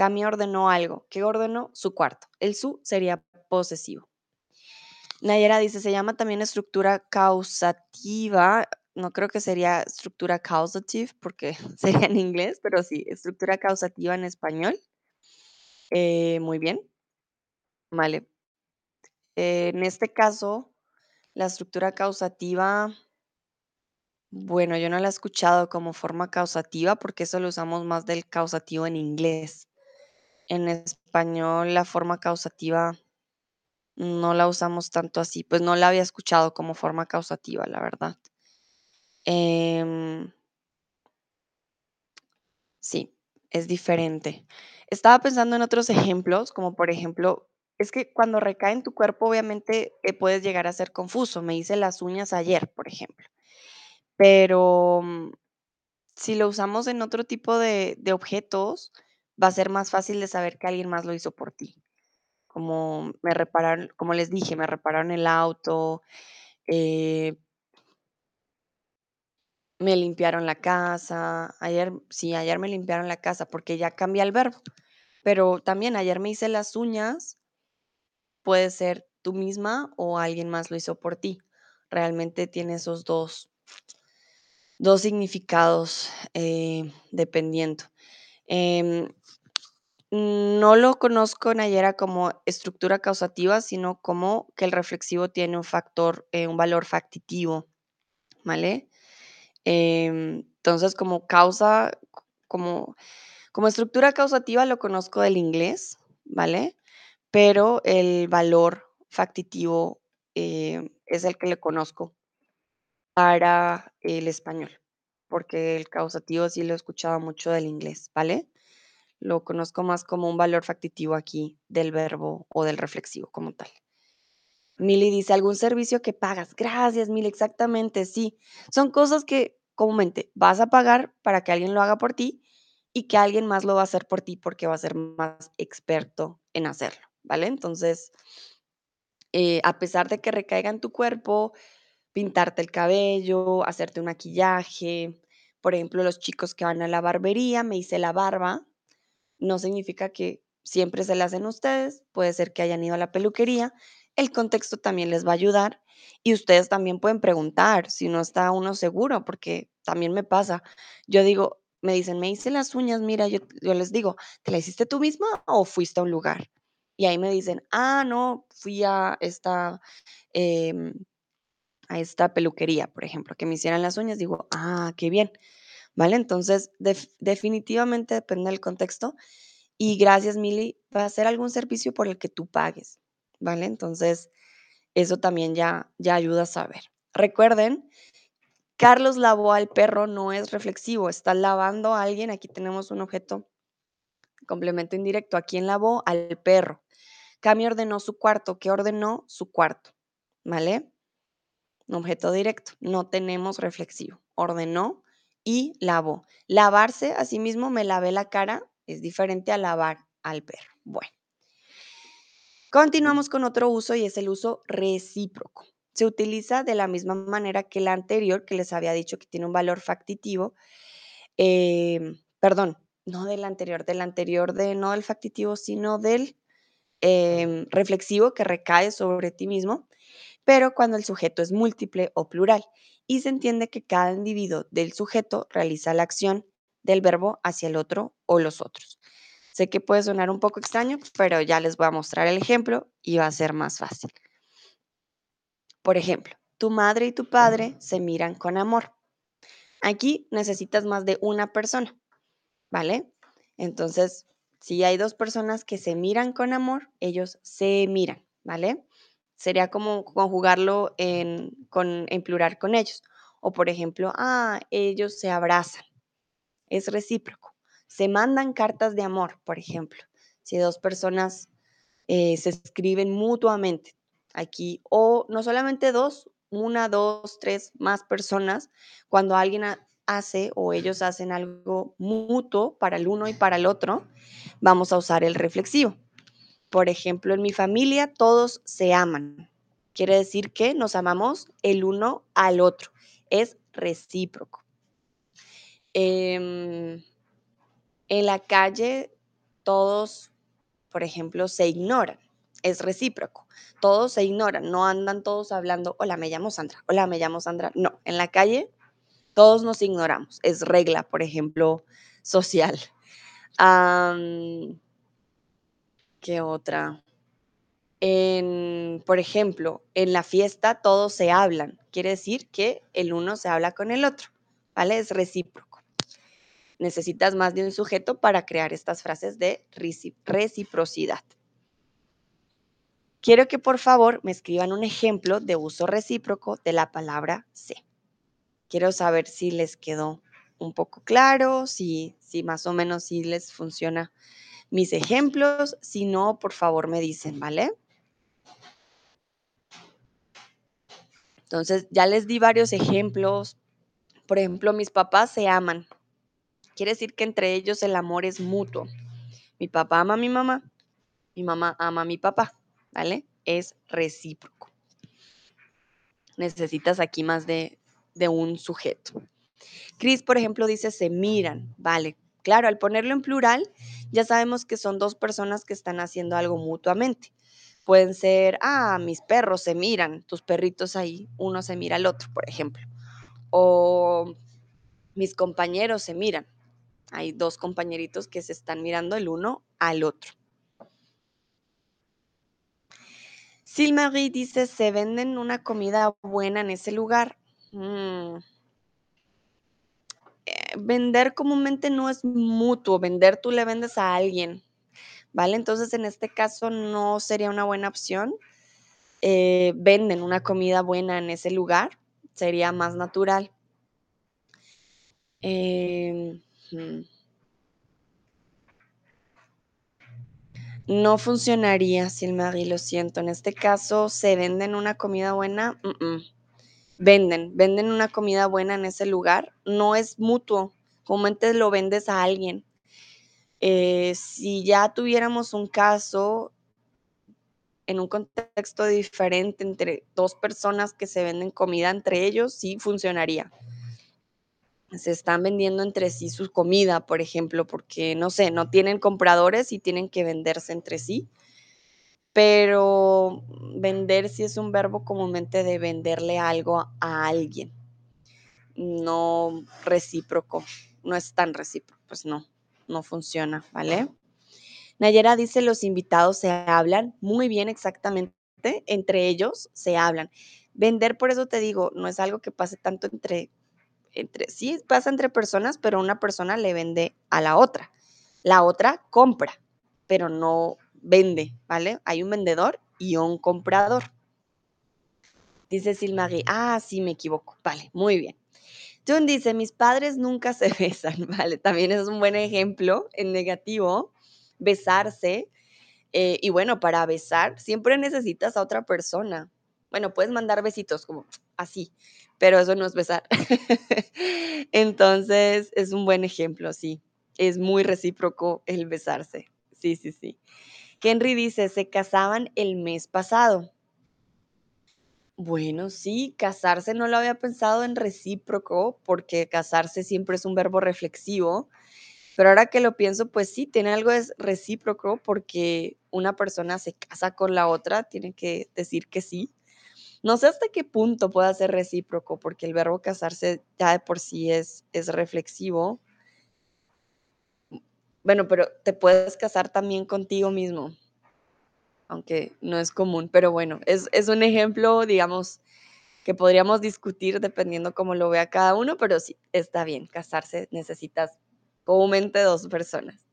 Cami ordenó algo. ¿Qué ordenó? Su cuarto. El su sería posesivo. Nayera dice: "Se llama también estructura causativa". No creo que sería estructura causative, porque sería en inglés, pero sí, estructura causativa en español. Eh, muy bien. Vale. En este caso, la estructura causativa bueno, yo no la he escuchado como forma causativa, porque eso lo usamos más del causativo en inglés. En español, la forma causativa no la usamos tanto así, pues, no la había escuchado como forma causativa, la verdad. Em Sí, es diferente. Estaba pensando en otros ejemplos, como por ejemplo, es que cuando recae en tu cuerpo, obviamente, eh, puedes llegar a ser confuso. Me hice las uñas ayer, por ejemplo. Pero, mm, si lo usamos en otro tipo de de objetos, va a ser más fácil de saber que alguien más lo hizo por ti. Como me repararon como les dije, me repararon el auto, eh me limpiaron la casa. Ayer sí, ayer me limpiaron la casa, porque ya cambia el verbo. Pero también ayer me hice las uñas puede ser tú misma o alguien más lo hizo por ti. Realmente tiene esos 2 2 significados, eh, dependiendo. Em, no lo conozco, Nayera, como estructura causativa, sino como que el reflexivo tiene un factor, eh, un valor factitivo, ¿vale? Em, entonces, como causa, como como estructura causativa lo conozco del inglés, ¿vale? Pero el valor factitivo, eh, es el que le conozco para el español, porque el causativo sí lo he escuchado mucho del inglés, ¿vale? Lo conozco más como un valor factitivo aquí del verbo o del reflexivo como tal. Mili dice: "Algún servicio que pagas". Gracias, Mili, exactamente, sí. Son cosas que comúnmente vas a pagar para que alguien lo haga por ti y que alguien más lo va a hacer por ti, porque va a ser más experto en hacerlo, ¿vale? Entonces eh, a pesar de que recaiga en tu cuerpo, pintarte el cabello, hacerte un maquillaje, por ejemplo, los chicos que van a la barbería, me hice la barba, no significa que siempre se la hacen ustedes, puede ser que hayan ido a la peluquería, el contexto también les va a ayudar y ustedes también pueden preguntar si no está uno seguro, porque también me pasa. Yo digo, me dicen, me hice las uñas, mira, yo, yo les digo, ¿te la hiciste tú misma o fuiste a un lugar? Y ahí me dicen, ah, no, fui a esta, em, a esta peluquería, por ejemplo, que me hicieran las uñas. Digo, ah, qué bien. ¿Vale? Entonces, definitivamente depende del contexto. Y gracias, Mili, va a ser algún servicio por el que tú pagues. ¿Vale? Entonces, eso también ya, ya ayuda a saber. Recuerden, Carlos lavó al perro no es reflexivo, está lavando a alguien. Aquí tenemos un objeto complemento indirecto. ¿A quién lavó? Al perro. Cami ordenó su cuarto. ¿Qué ordenó? Su cuarto. ¿Vale? Objeto directo. No tenemos reflexivo. Ordenó y lavó. Lavarse, asimismo, me lavé la cara, es diferente a lavar al perro. Bueno. Continuamos con otro uso y es el uso recíproco. Se utiliza de la misma manera que el anterior, que les había dicho que tiene un valor factitivo. Em, perdón, no del anterior, del anterior de no del factitivo, sino del em, reflexivo que recae sobre ti mismo, pero cuando el sujeto es múltiple o plural y se entiende que cada individuo del sujeto realiza la acción del verbo hacia el otro o los otros. Sé que puede sonar un poco extraño, pero ya les voy a mostrar el ejemplo y va a ser más fácil. Por ejemplo, tu madre y tu padre se miran con amor. Aquí necesitas más de una persona, ¿vale? Entonces, si hay dos personas que se miran con amor, ellos se miran, ¿vale? Sería como conjugarlo en, en plural con ellos. O por ejemplo, ah, ellos se abrazan. Es recíproco. Se mandan cartas de amor, por ejemplo. Si dos personas eh, se escriben mutuamente aquí, o no solamente dos, una, dos, tres, más personas, cuando alguien hace o ellos hacen algo mutuo para el uno y para el otro, vamos a usar el reflexivo. Por ejemplo, en mi familia todos se aman. Quiere decir que nos amamos el uno al otro. Es recíproco. Em, en la calle todos, por ejemplo, se ignoran. Es recíproco. Todos se ignoran. No andan todos hablando, hola, me llamo Sandra. Hola, me llamo Sandra. No, en la calle todos nos ignoramos. Es regla, por ejemplo, social. ¿Qué otra? En, por ejemplo, en la fiesta todos se hablan. Quiere decir que el uno se habla con el otro, ¿vale? Es recíproco. Necesitas más de un sujeto para crear estas frases de reciprocidad. Quiero que por favor me escriban un ejemplo de uso recíproco de la palabra se. Quiero saber si les quedó un poco claro, si, si más o menos si les funciona mis ejemplos. Si no, por favor me dicen, ¿vale? Entonces, ya les di varios ejemplos. Por ejemplo, mis papás se aman. Quiere decir que entre ellos el amor es mutuo. Mi papá ama a mi mamá, mi mamá ama a mi papá, ¿vale? Es recíproco. Necesitas aquí más de, de un sujeto. Chris, por ejemplo, dice se miran, ¿vale? Claro, al ponerlo en plural, ya sabemos que son dos personas que están haciendo algo mutuamente. Pueden ser, ah, mis perros se miran, tus perritos ahí, uno se mira al otro, por ejemplo. O mis compañeros se miran. Hay dos compañeritos que se están mirando el uno al otro. Silmarie dice, ¿se venden una comida buena en ese lugar? Mm. Vender comúnmente no es mutuo, vender tú le vendes a alguien. ¿vale? Entonces, en este caso no sería una buena opción. Eh, venden una comida buena en ese lugar, sería más natural. Em. No funcionaría, Silmarie, lo siento. En este caso, ¿se venden una comida buena? Venden, venden una comida buena en ese lugar. No es mutuo. Comúnmente lo vendes a alguien. Eh, si ya tuviéramos un caso en un contexto diferente entre dos personas que se venden comida entre ellos, sí funcionaría. se están vendiendo entre sí su comida, por ejemplo, porque, no sé, no tienen compradores y tienen que venderse entre sí. Pero vender sí es un verbo comúnmente de venderle algo a alguien, no recíproco, no es tan recíproco, pues no, no funciona, ¿vale? Nayera dice, los invitados se hablan muy bien exactamente, entre ellos se hablan. Vender, por eso te digo, no es algo que pase tanto entre, entre, sí pasa entre personas, pero una persona le vende a la otra. La otra compra, pero no vende, ¿vale? Hay un vendedor y un comprador. Dice Silmarie, ah, sí, me equivoco. Vale, muy bien. Tun dice, mis padres nunca se besan, ¿vale? También es un buen ejemplo en negativo, besarse. Eh, y bueno, para besar siempre necesitas a otra persona. Bueno, puedes mandar besitos como así, pero eso no es besar. Entonces, es un buen ejemplo, sí. Es muy recíproco el besarse. Sí, sí, sí. Henry dice, se casaban el mes pasado. Bueno, sí, casarse no lo había pensado en recíproco, porque casarse siempre es un verbo reflexivo, pero ahora que lo pienso, pues sí, tiene algo de recíproco, porque una persona se casa con la otra, tiene que decir que sí. No sé hasta qué punto pueda ser recíproco, porque el verbo casarse ya de por sí es, es reflexivo. Bueno, pero te puedes casar también contigo mismo aunque no es común, pero bueno, es, es un ejemplo, digamos, que podríamos discutir dependiendo cómo lo vea cada uno, pero sí, está bien, casarse necesitas comúnmente dos personas.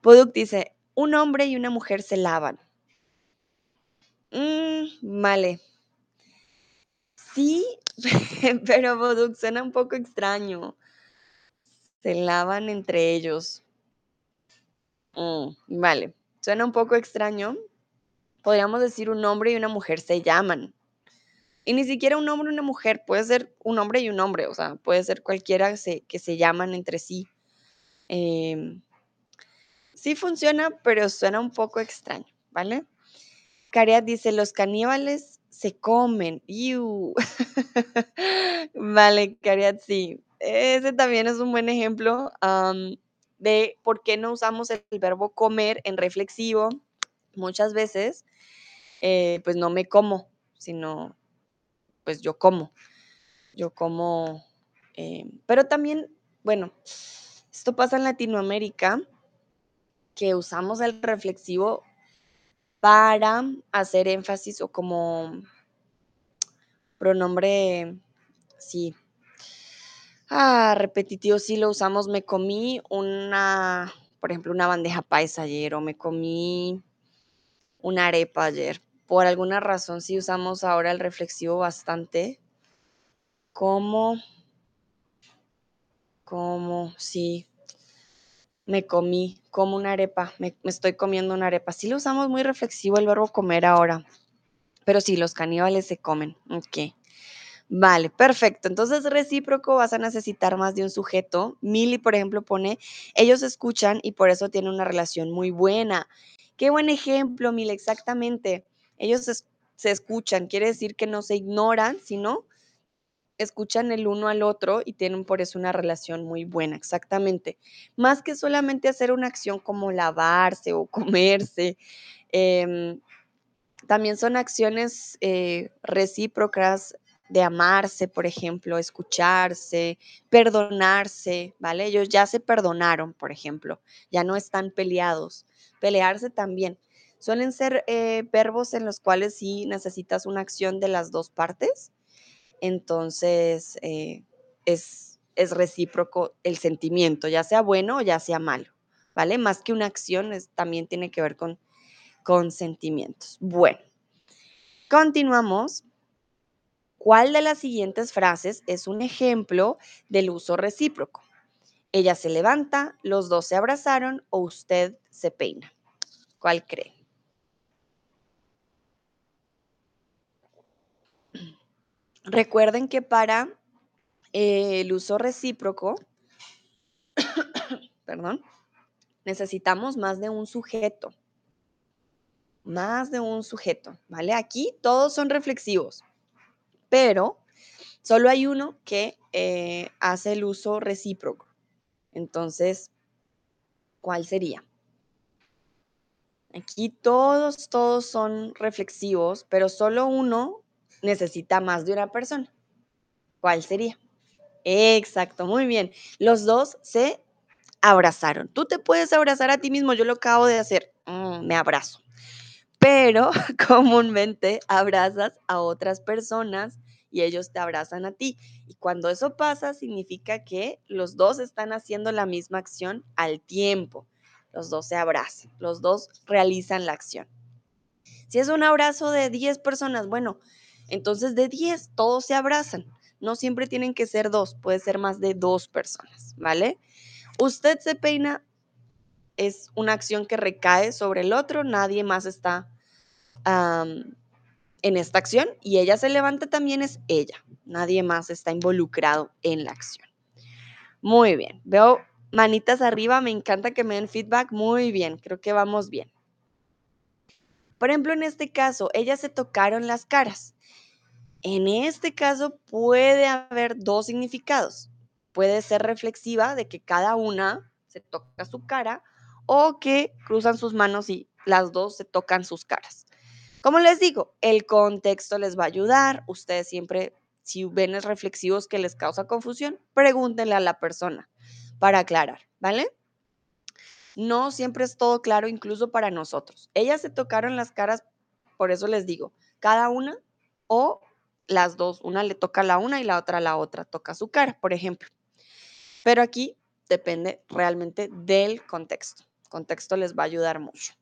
Poduk dice, un hombre y una mujer se lavan. Mm, vale. Sí, pero Poduk suena un poco extraño. Se lavan entre ellos. Mm, vale, suena un poco extraño, podríamos decir un hombre y una mujer se llaman. Y ni siquiera un hombre y una mujer, puede ser un hombre y un hombre, o sea, puede ser cualquiera que se, que llaman entre sí. Em, sí funciona, pero suena un poco extraño, ¿vale? Cariat dice, los caníbales se comen. vale, Cariat, sí. Ese también es un buen ejemplo de por qué no usamos el verbo comer en reflexivo. Muchas veces eh, pues no me como, sino pues yo como. Yo como, eh, pero también, bueno, esto pasa en Latinoamérica, que usamos el reflexivo para hacer énfasis o como pronombre, sí, ah, repetitivo, sí lo usamos, me comí una, por ejemplo, una bandeja paisa ayer o me comí una arepa ayer por alguna razón sí usamos ahora el reflexivo bastante. Como, como, sí, me comí, como una arepa, me, estoy comiendo una arepa. Sí lo usamos muy reflexivo el verbo comer ahora, pero sí, los caníbales se comen. Ok. Vale, perfecto. Entonces, recíproco vas a necesitar más de un sujeto. Mili, por ejemplo, pone, ellos escuchan y por eso tienen una relación muy buena. Qué buen ejemplo, Mili, exactamente. Ellos se escuchan, quiere decir que no se ignoran, sino escuchan el uno al otro y tienen por eso una relación muy buena, exactamente. Más que solamente hacer una acción como lavarse o comerse, em, también son acciones eh, recíprocas de amarse, por ejemplo, escucharse, perdonarse, ¿vale? Ellos ya se perdonaron, por ejemplo, ya no están peleados. Pelearse también. Suelen ser eh, verbos en los cuales sí necesitas una acción de las dos partes. Entonces, eh, es, es, recíproco el sentimiento, ya sea bueno o ya sea malo, ¿vale? Más que una acción, también tiene que ver con, con sentimientos. Bueno, continuamos. ¿Cuál de las siguientes frases es un ejemplo del uso recíproco? Ella se levanta, los dos se abrazaron o usted se peina. ¿Cuál cree? Recuerden que para eh, el uso recíproco, perdón, necesitamos más de un sujeto. Más de un sujeto, ¿vale? Aquí todos son reflexivos, pero Solo hay uno que eh, hace el uso recíproco. Entonces, ¿cuál sería? Aquí todos, todos son reflexivos, pero solo uno necesita más de una persona. ¿Cuál sería? Exacto, muy bien. Los dos se abrazaron. Tú te puedes abrazar a ti mismo, yo lo acabo de hacer. Mm, me abrazo. Pero comúnmente abrazas a otras personas y ellos te abrazan a ti. Y cuando eso pasa, significa que los dos están haciendo la misma acción al tiempo. Los dos se abrazan, los dos realizan la acción. Si es un abrazo de 10 personas, bueno, entonces de 10 todos se abrazan. No siempre tienen que ser dos, puede ser más de dos personas, ¿vale? Usted se peina, es una acción que recae sobre el otro, nadie más está en esta acción y ella se levanta también es ella, nadie más está involucrado en la acción. Muy bien, veo manitas arriba, me encanta que me den feedback, muy bien, creo que vamos bien. Por ejemplo, en este caso, ellas se tocaron las caras. En este caso puede haber dos significados. Puede ser reflexiva de que cada una se toca su cara o que cruzan sus manos y las dos se tocan sus caras. Como les digo, el contexto les va a ayudar. Ustedes siempre, si ven reflexivos que les causa confusión, pregúntenle a la persona para aclarar, ¿vale? No siempre es todo claro, incluso para nosotros. Ellas se tocaron las caras, por eso les digo, cada una o las dos, una le toca la una y la otra la otra toca su cara, por ejemplo. Pero aquí depende realmente del contexto. Contexto les va a ayudar mucho.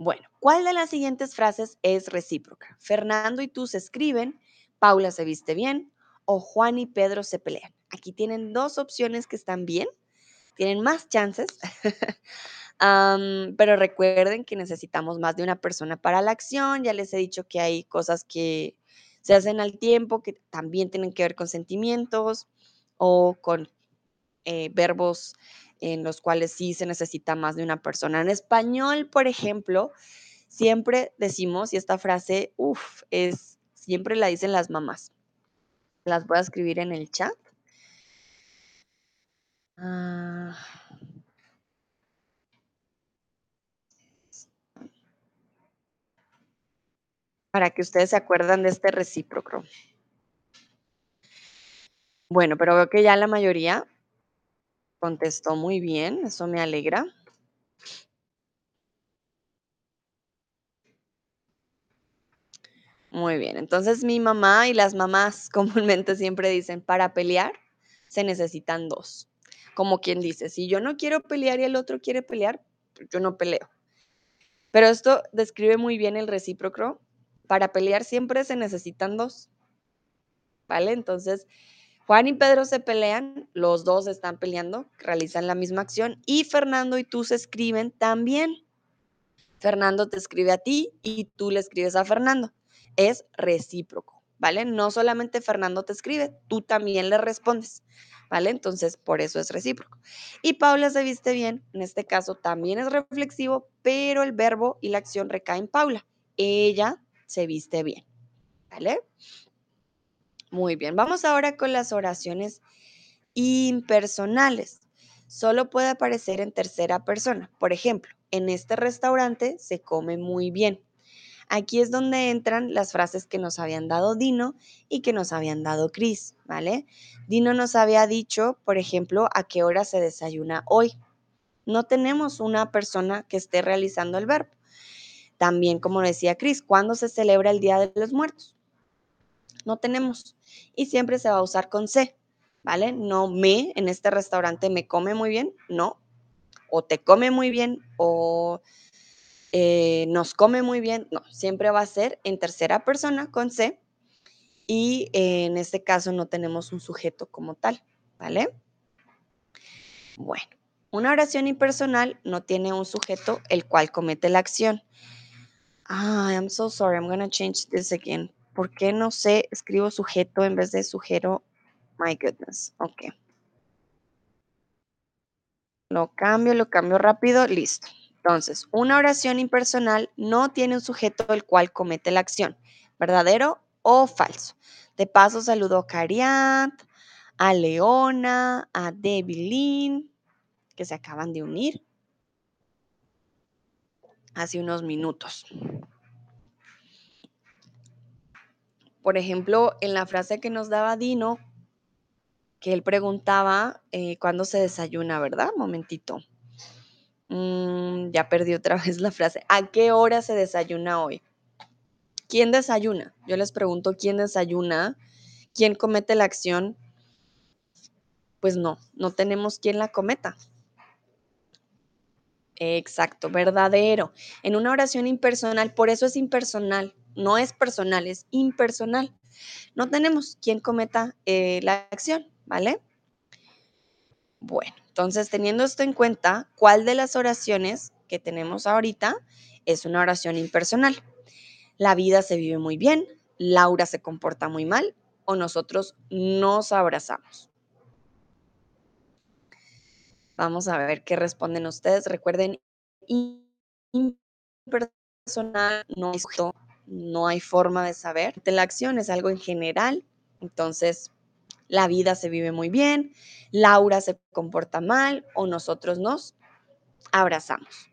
Bueno, ¿cuál de las siguientes frases es recíproca? Fernando y tú se escriben, Paula se viste bien o Juan y Pedro se pelean. Aquí tienen dos opciones que están bien, tienen más chances, pero recuerden que necesitamos más de una persona para la acción. Ya les he dicho que hay cosas que se hacen al tiempo que también tienen que ver con sentimientos o con eh, verbos en los cuales sí se necesita más de una persona. En español, por ejemplo, siempre decimos, y esta frase, uff, es, siempre la dicen las mamás. Las voy a escribir en el chat. Ah. para que ustedes se acuerdan de este recíproco. Bueno, pero veo que ya la mayoría Contestó muy bien, eso me alegra. Muy bien, entonces mi mamá y las mamás comúnmente siempre dicen, para pelear se necesitan dos. Como quien dice, si yo no quiero pelear y el otro quiere pelear, yo no peleo. Pero esto describe muy bien el recíproco. Para pelear siempre se necesitan dos. ¿Vale? Entonces, Juan y Pedro se pelean, los dos están peleando, realizan la misma acción y Fernando y tú se escriben también. Fernando te escribe a ti y tú le escribes a Fernando. Es recíproco, ¿vale? No solamente Fernando te escribe, tú también le respondes, ¿vale? Entonces, por eso es recíproco. Y Paula se viste bien, en este caso también es reflexivo, pero el verbo y la acción recaen en Paula. Ella se viste bien, ¿vale? Muy bien, vamos ahora con las oraciones impersonales. Solo puede aparecer en tercera persona. Por ejemplo, en este restaurante se come muy bien. Aquí es donde entran las frases que nos habían dado Dino y que nos habían dado Chris, ¿vale? Dino nos había dicho, por ejemplo, a qué hora se desayuna hoy. No tenemos una persona que esté realizando el verbo. También, como decía Chris, ¿cuándo se celebra el Día de los Muertos? No tenemos y siempre se va a usar con C, ¿vale? No me, en este restaurante me come muy bien, no. O te come muy bien o eh, nos come muy bien, no. Siempre va a ser en tercera persona con C y en este caso no tenemos un sujeto como tal, ¿vale? Bueno, una oración impersonal no tiene un sujeto el cual comete la acción. Ah, I'm so sorry, I'm to change this again. ¿Por qué no sé? Escribo sujeto en vez de sujeto. My goodness. Ok. Lo cambio, lo cambio rápido. Listo. Entonces, una oración impersonal no tiene un sujeto el cual comete la acción. ¿Verdadero o falso. De paso saludo a Cariat, a Leona, a Debilín, que se acaban de unir hace unos minutos. Por ejemplo, en la frase que nos daba Dino, que él preguntaba eh, cuándo se desayuna, ¿verdad? Momentito. Mm, ya perdí otra vez la frase. ¿A qué hora se desayuna hoy? ¿Quién desayuna? Yo les pregunto, ¿quién desayuna? ¿Quién comete la acción? Pues no, no tenemos quien la cometa. Exacto, verdadero. En una oración impersonal, por eso es impersonal, no es personal, es impersonal. No tenemos quien cometa eh, la acción, ¿vale? Bueno, entonces teniendo esto en cuenta, ¿cuál de las oraciones que tenemos ahorita es una oración impersonal? La vida se vive muy bien, Laura se comporta muy mal o nosotros nos abrazamos. Vamos a ver qué responden ustedes. Recuerden, impersonal no, no hay forma de saber. La acción es algo en general, entonces la vida se vive muy bien, Laura se comporta mal o nosotros nos abrazamos.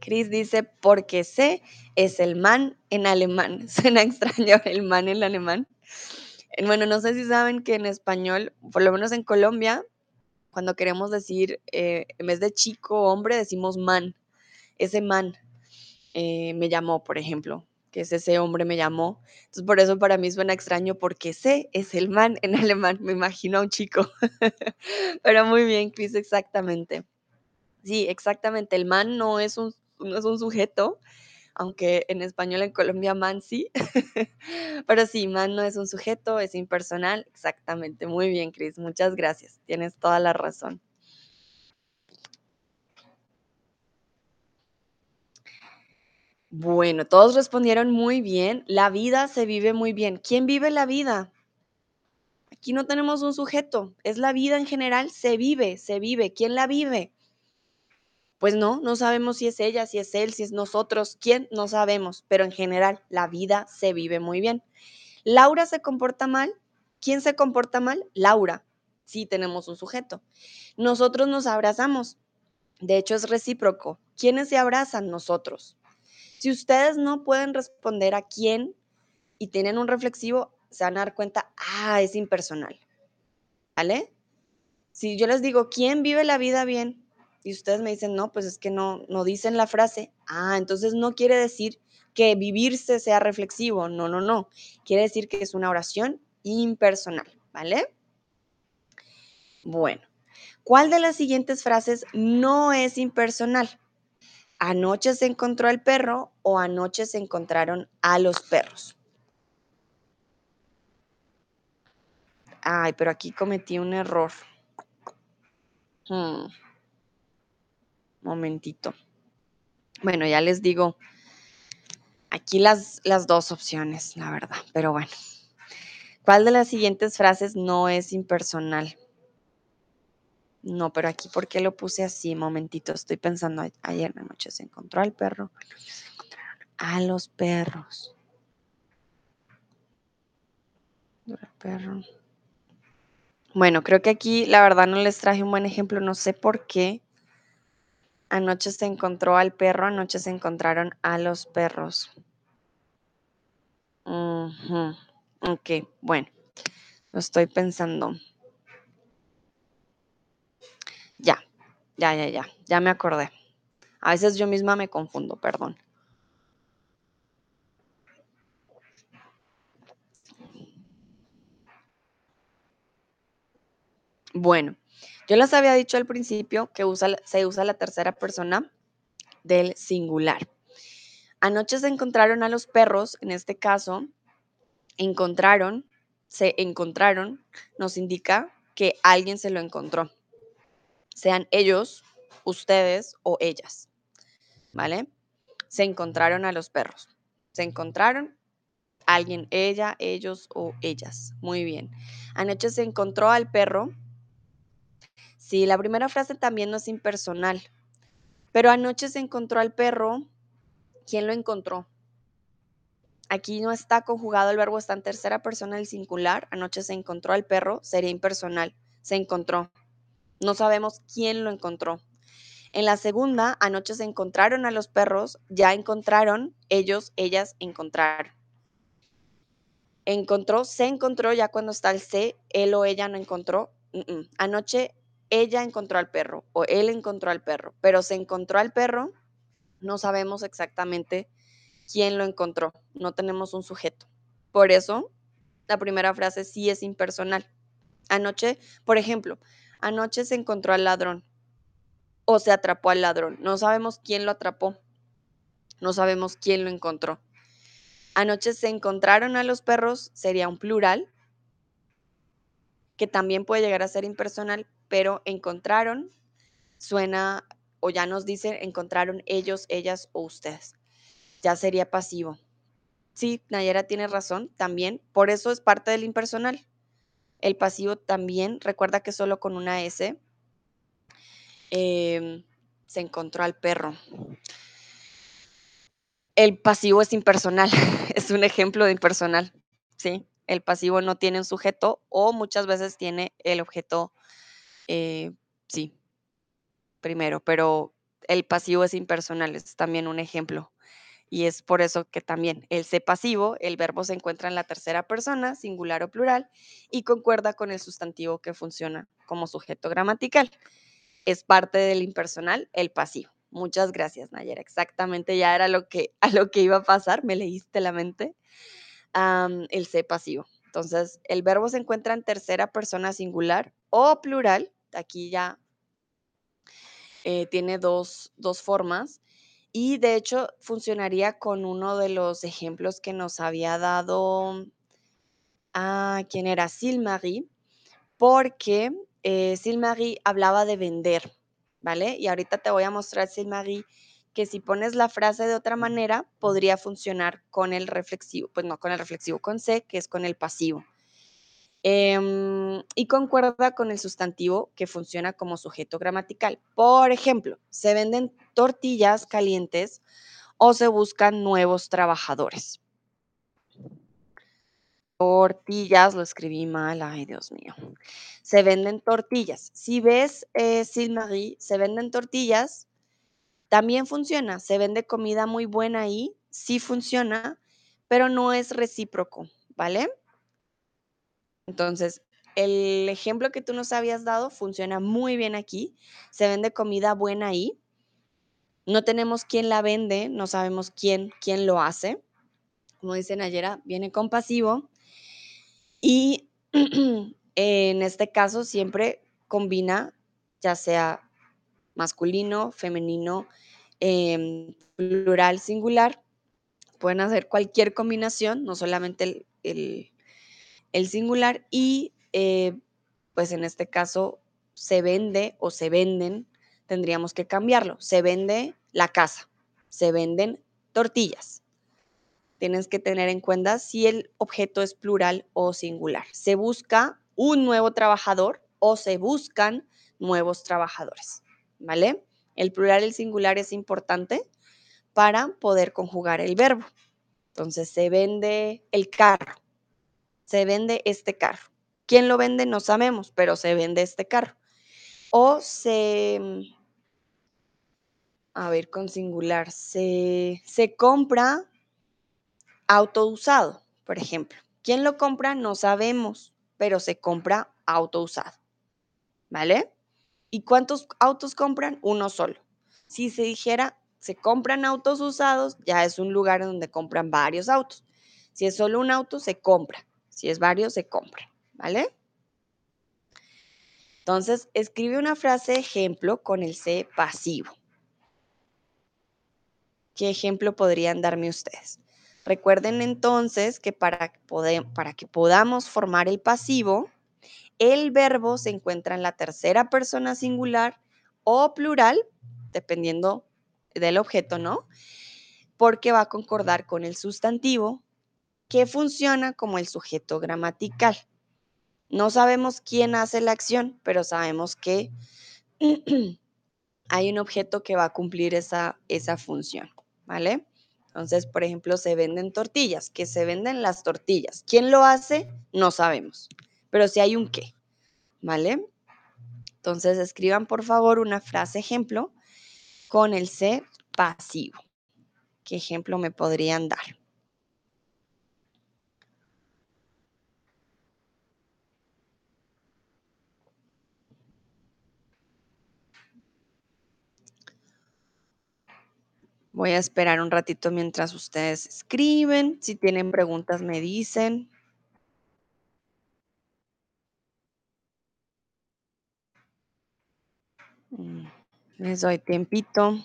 Chris dice, porque sé es el man en alemán. Suena extraño el man en alemán. Bueno, no sé si saben que en español, por lo menos en Colombia, cuando queremos decir, eh, en vez de chico o hombre, decimos man. Ese man eh, me llamó, por ejemplo, que es ese hombre me llamó. Entonces, por eso para mí suena extraño, porque sé es el man en alemán. Me imagino a un chico. Pero muy bien, Chris, exactamente. Sí, exactamente. El man no es un no es un sujeto, aunque en español en Colombia man sí, pero sí, man no es un sujeto, es impersonal, exactamente. Muy bien, Cris, muchas gracias, tienes toda la razón. Bueno, todos respondieron muy bien. La vida se vive muy bien. ¿Quién vive la vida? Aquí no tenemos un sujeto, es la vida en general, se vive, se vive. ¿Quién la vive? Pues no, no sabemos si es ella, si es él, si es nosotros, quién, no sabemos, pero en general la vida se vive muy bien. Laura se comporta mal. ¿Quién se comporta mal? Laura. Sí, tenemos un sujeto. Nosotros nos abrazamos. De hecho, es recíproco. ¿Quiénes se abrazan? Nosotros. Si ustedes no pueden responder a quién y tienen un reflexivo, se van a dar cuenta, ah, es impersonal. ¿Vale? Si yo les digo, ¿quién vive la vida bien? Y ustedes me dicen, no, pues es que no, no dicen la frase, ah, entonces no quiere decir que vivirse sea reflexivo, no, no, no, quiere decir que es una oración impersonal, ¿vale? Bueno, ¿cuál de las siguientes frases no es impersonal? Anoche se encontró al perro o anoche se encontraron a los perros. Ay, pero aquí cometí un error. Hmm momentito. Bueno, ya les digo aquí las, las dos opciones, la verdad, pero bueno. ¿Cuál de las siguientes frases no es impersonal? No, pero aquí, ¿por qué lo puse así? Momentito, estoy pensando, ayer la noche se encontró al perro, a los perros. Perro. Bueno, creo que aquí la verdad no les traje un buen ejemplo, no sé por qué, Anoche se encontró al perro, anoche se encontraron a los perros. Ok, bueno, lo estoy pensando. Ya, ya, ya, ya, ya me acordé. A veces yo misma me confundo, perdón. Bueno, yo les había dicho al principio que se usa la tercera persona del singular. Anoche se encontraron a los perros, en este caso, encontraron, se encontraron, nos indica que alguien se lo encontró. Sean ellos, ustedes o ellas. ¿Vale? Se encontraron a los perros. Se encontraron alguien, ella, ellos o ellas. Muy bien. Anoche se encontró al perro Sí, la primera frase también no es impersonal. Pero anoche se encontró al perro. ¿Quién lo encontró? Aquí no está conjugado el verbo, está en tercera persona del singular. Anoche se encontró al perro, sería impersonal. Se encontró. No sabemos quién lo encontró. En la segunda, anoche se encontraron a los perros, ya encontraron, ellos, ellas encontraron. Encontró, se encontró ya cuando está el se, él o ella no encontró. Anoche ella encontró al perro o él encontró al perro, pero se encontró al perro, no sabemos exactamente quién lo encontró, no tenemos un sujeto. Por eso, la primera frase sí es impersonal. Anoche, por ejemplo, anoche se encontró al ladrón o se atrapó al ladrón. No sabemos quién lo atrapó, no sabemos quién lo encontró. Anoche se encontraron a los perros, sería un plural, que también puede llegar a ser impersonal, pero encontraron suena o ya nos dice encontraron ellos, ellas o ustedes. Ya sería pasivo. Sí, Nayera tiene razón también, por eso es parte del impersonal. El pasivo también, recuerda que solo con una S em, se encontró al perro. El pasivo es impersonal, es un ejemplo de impersonal, ¿sí? El pasivo no tiene un sujeto o muchas veces tiene el objeto eh, sí, primero, pero el pasivo es impersonal, es también un ejemplo. Y es por eso que también el C pasivo, el verbo se encuentra en la tercera persona, singular o plural, y concuerda con el sustantivo que funciona como sujeto gramatical. Es parte del impersonal, el pasivo. Muchas gracias, Nayera. Exactamente, ya era lo que, a lo que iba a pasar, me leíste la mente. el C pasivo. Entonces, el verbo se encuentra en tercera persona singular o plural aquí ya eh, tiene dos, formas y de hecho funcionaría con uno de los ejemplos que nos había dado, a ah, quien era Silmarie, porque eh, Silmarie hablaba de vender, ¿vale? Y ahorita te voy a mostrar, Silmarie, que si pones la frase de otra manera, podría funcionar con el reflexivo, pues no con el reflexivo, con C, que es con el pasivo. Em, y concuerda con el sustantivo que funciona como sujeto gramatical. Por ejemplo, se venden tortillas calientes o se buscan nuevos trabajadores. Tortillas, lo escribí mal, ay Dios mío. Se venden tortillas. Si ves, eh, Marie, se venden tortillas, también funciona. Se vende comida muy buena ahí, sí funciona, pero no es recíproco, ¿vale? Entonces, el ejemplo que tú nos habías dado funciona muy bien aquí. Se vende comida buena ahí. No tenemos quién la vende, no sabemos quién, quién lo hace. Como dicen ayer, viene compasivo. Y en este caso siempre combina ya sea masculino, femenino, em, plural, singular. Pueden hacer cualquier combinación, no solamente el el singular y eh, pues en este caso se vende o se venden, tendríamos que cambiarlo. Se vende la casa, se venden tortillas. Tienes que tener en cuenta si el objeto es plural o singular. Se busca un nuevo trabajador o se buscan nuevos trabajadores, ¿vale? El plural y el singular es importante para poder conjugar el verbo. Entonces, se vende el carro, se vende este carro. ¿Quién lo vende? No sabemos, pero se vende este carro. O se, mm, a ver, con singular, se, se compra auto usado, por ejemplo. ¿Quién lo compra? No sabemos, pero se compra auto usado. ¿Vale? ¿Y cuántos autos compran? Uno solo. Si se dijera, se compran autos usados, ya es un lugar donde compran varios autos. Si es solo un auto, se compra. Si es varios, se compra, ¿vale? Entonces, escribe una frase ejemplo con el C pasivo. ¿Qué ejemplo podrían darme ustedes? Recuerden entonces que para, para que podamos formar el pasivo, el verbo se encuentra en la tercera persona singular o plural, dependiendo del objeto, ¿no? Porque va a concordar con el sustantivo que funciona como el sujeto gramatical. No sabemos quién hace la acción, pero sabemos que hay un objeto que va a cumplir esa, esa función, ¿vale? Entonces, por ejemplo, se venden tortillas, que se venden las tortillas. ¿Quién lo hace? No sabemos, pero si hay un qué, ¿vale? Entonces, escriban por favor una frase ejemplo con el C pasivo. ¿Qué ejemplo me podrían dar? Voy a esperar un ratito mientras ustedes escriben. Si tienen preguntas, me dicen. Mm, les doy tiempito.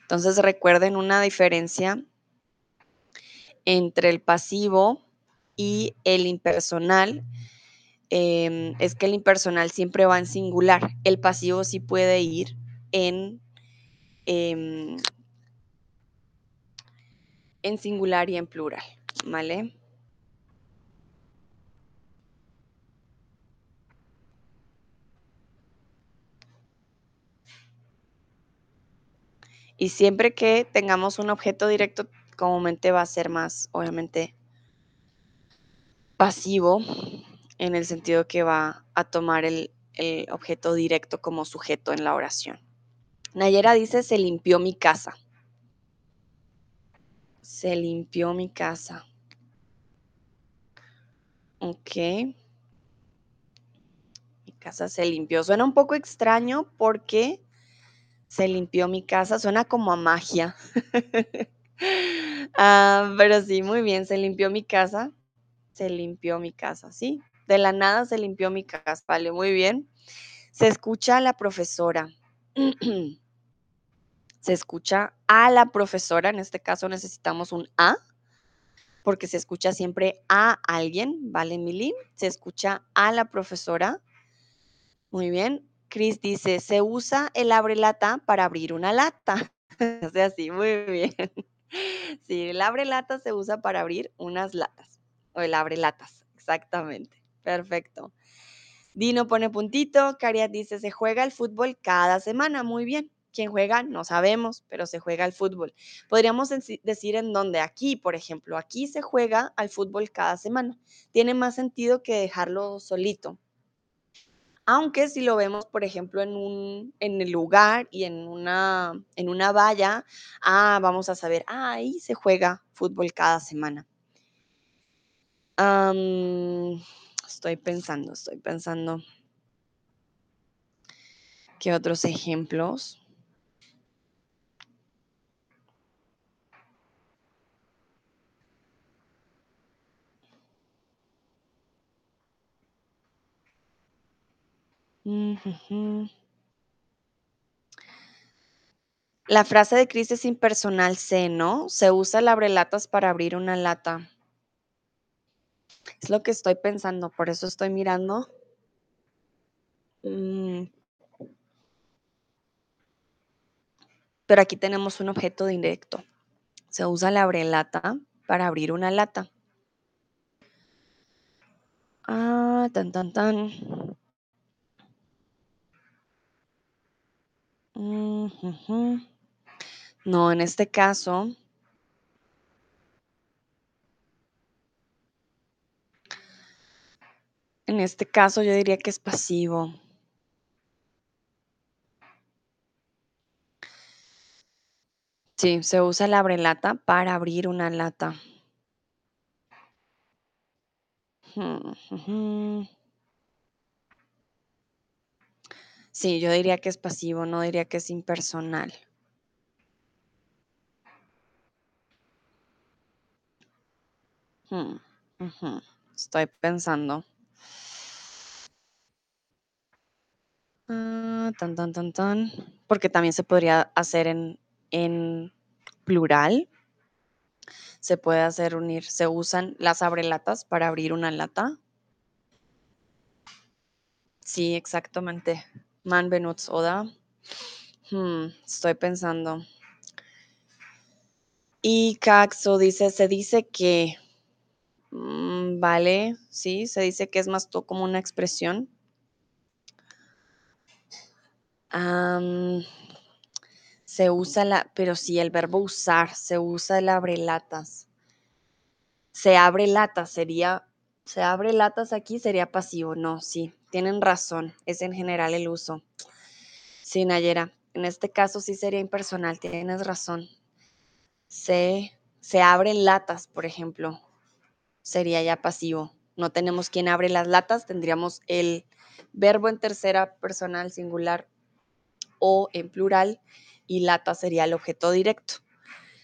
Entonces recuerden una diferencia entre el pasivo y el impersonal. Em, es que el impersonal siempre va en singular. El pasivo sí puede ir en, em, en singular y en plural, ¿vale? Y siempre que tengamos un objeto directo, comúnmente va a ser más, obviamente, pasivo, en el sentido que va a tomar el, el objeto directo como sujeto en la oración. Nayera dice, se limpió mi casa. Se limpió mi casa. Ok. Mi casa se limpió. Suena un poco extraño porque se limpió mi casa. Suena como a magia. Ah, pero sí, muy bien. Se limpió mi casa. Se limpió mi casa, ¿sí? De la nada se limpió mi casa. Vale, muy bien. Se escucha a la profesora. se escucha a la profesora. En este caso necesitamos un A porque se escucha siempre a alguien, ¿vale, Mili? Se escucha a la profesora. Muy bien. Chris dice, se usa el abre lata para abrir una lata. o sea, sí, muy bien. sí, el abre lata se usa para abrir unas latas. O el abre latas, exactamente. Perfecto. Dino pone puntito. Cariat dice, se juega el fútbol cada semana. Muy bien. ¿Quién juega? No sabemos, pero se juega al fútbol. Podríamos decir en dónde. Aquí, por ejemplo, aquí se juega al fútbol cada semana. Tiene más sentido que dejarlo solito. Aunque si lo vemos, por ejemplo, en, un, en el lugar y en una, en una valla, ah, vamos a saber, ah, ahí se juega fútbol cada semana. Estoy pensando, estoy pensando. ¿Qué otros ejemplos? La frase de Cris es impersonal C, ¿no? Se usa el abrelatas para abrir una lata. Es lo que estoy pensando, por eso estoy mirando. Mm. Pero aquí tenemos un objeto directo. Se usa la abrelata para abrir una lata. Ah, tan, tan, tan. No, en este caso. En este caso yo diría que es pasivo. Sí, se usa la abrelata para abrir una lata. Sí, yo diría que es pasivo, no diría que es impersonal. Estoy pensando. Ah, tan, tan, tan, tan. Porque también se podría hacer en, en plural. Se puede hacer unir. Se usan las abrelatas para abrir una lata. Sí, exactamente. Man benutzt, oder? Hmm, estoy pensando. Y Caxo dice, se dice que Mm, vale, sí, se dice que es más como una expresión. Se usa la, pero sí, el verbo usar, se usa el abre latas. Se abre latas, sería, se abre latas aquí, sería pasivo. No, sí, tienen razón, es en general el uso. Sí, Nayera, en este caso sí sería impersonal, tienes razón. Se, se abren latas, por ejemplo, sería ya pasivo. No tenemos quien abre las latas, tendríamos el verbo en tercera personal singular o en plural y lata sería el objeto directo.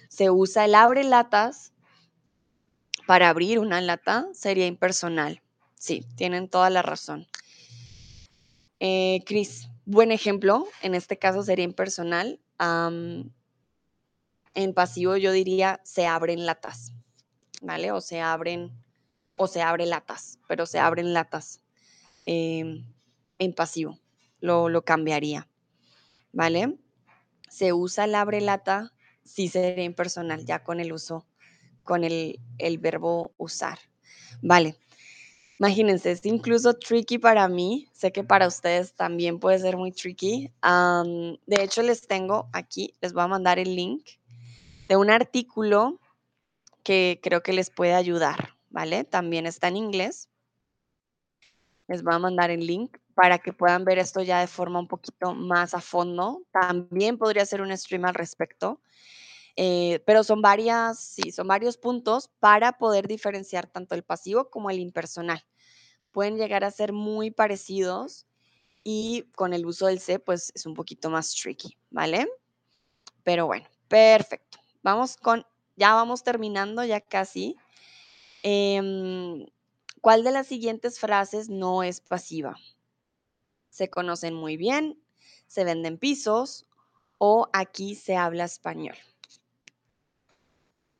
Se usa el abre latas para abrir una lata, sería impersonal. Sí, tienen toda la razón. Eh, Cris, buen ejemplo, en este caso sería impersonal. en pasivo yo diría se abren latas, ¿vale? O se abren, o se abre latas, pero se abren latas. Em, en pasivo, lo, lo cambiaría, ¿vale? Se usa el abre lata, sí sería impersonal, ya con el uso, con el, el verbo usar. Vale, Imagínense, es incluso tricky para mí. Sé que para ustedes también puede ser muy tricky. de hecho, les tengo aquí, les voy a mandar el link de un artículo que creo que les puede ayudar, ¿vale? También está en inglés. Les voy a mandar el link para que puedan ver esto ya de forma un poquito más a fondo. También podría ser un stream al respecto. Eh, pero son varias, sí, son varios puntos para poder diferenciar tanto el pasivo como el impersonal. Pueden llegar a ser muy parecidos y con el uso del C, pues es un poquito más tricky, ¿vale? Pero bueno, perfecto. Vamos con, ya vamos terminando, ya casi. Em, ¿Cuál de las siguientes frases no es pasiva? Se conocen muy bien, se venden pisos o aquí se habla español.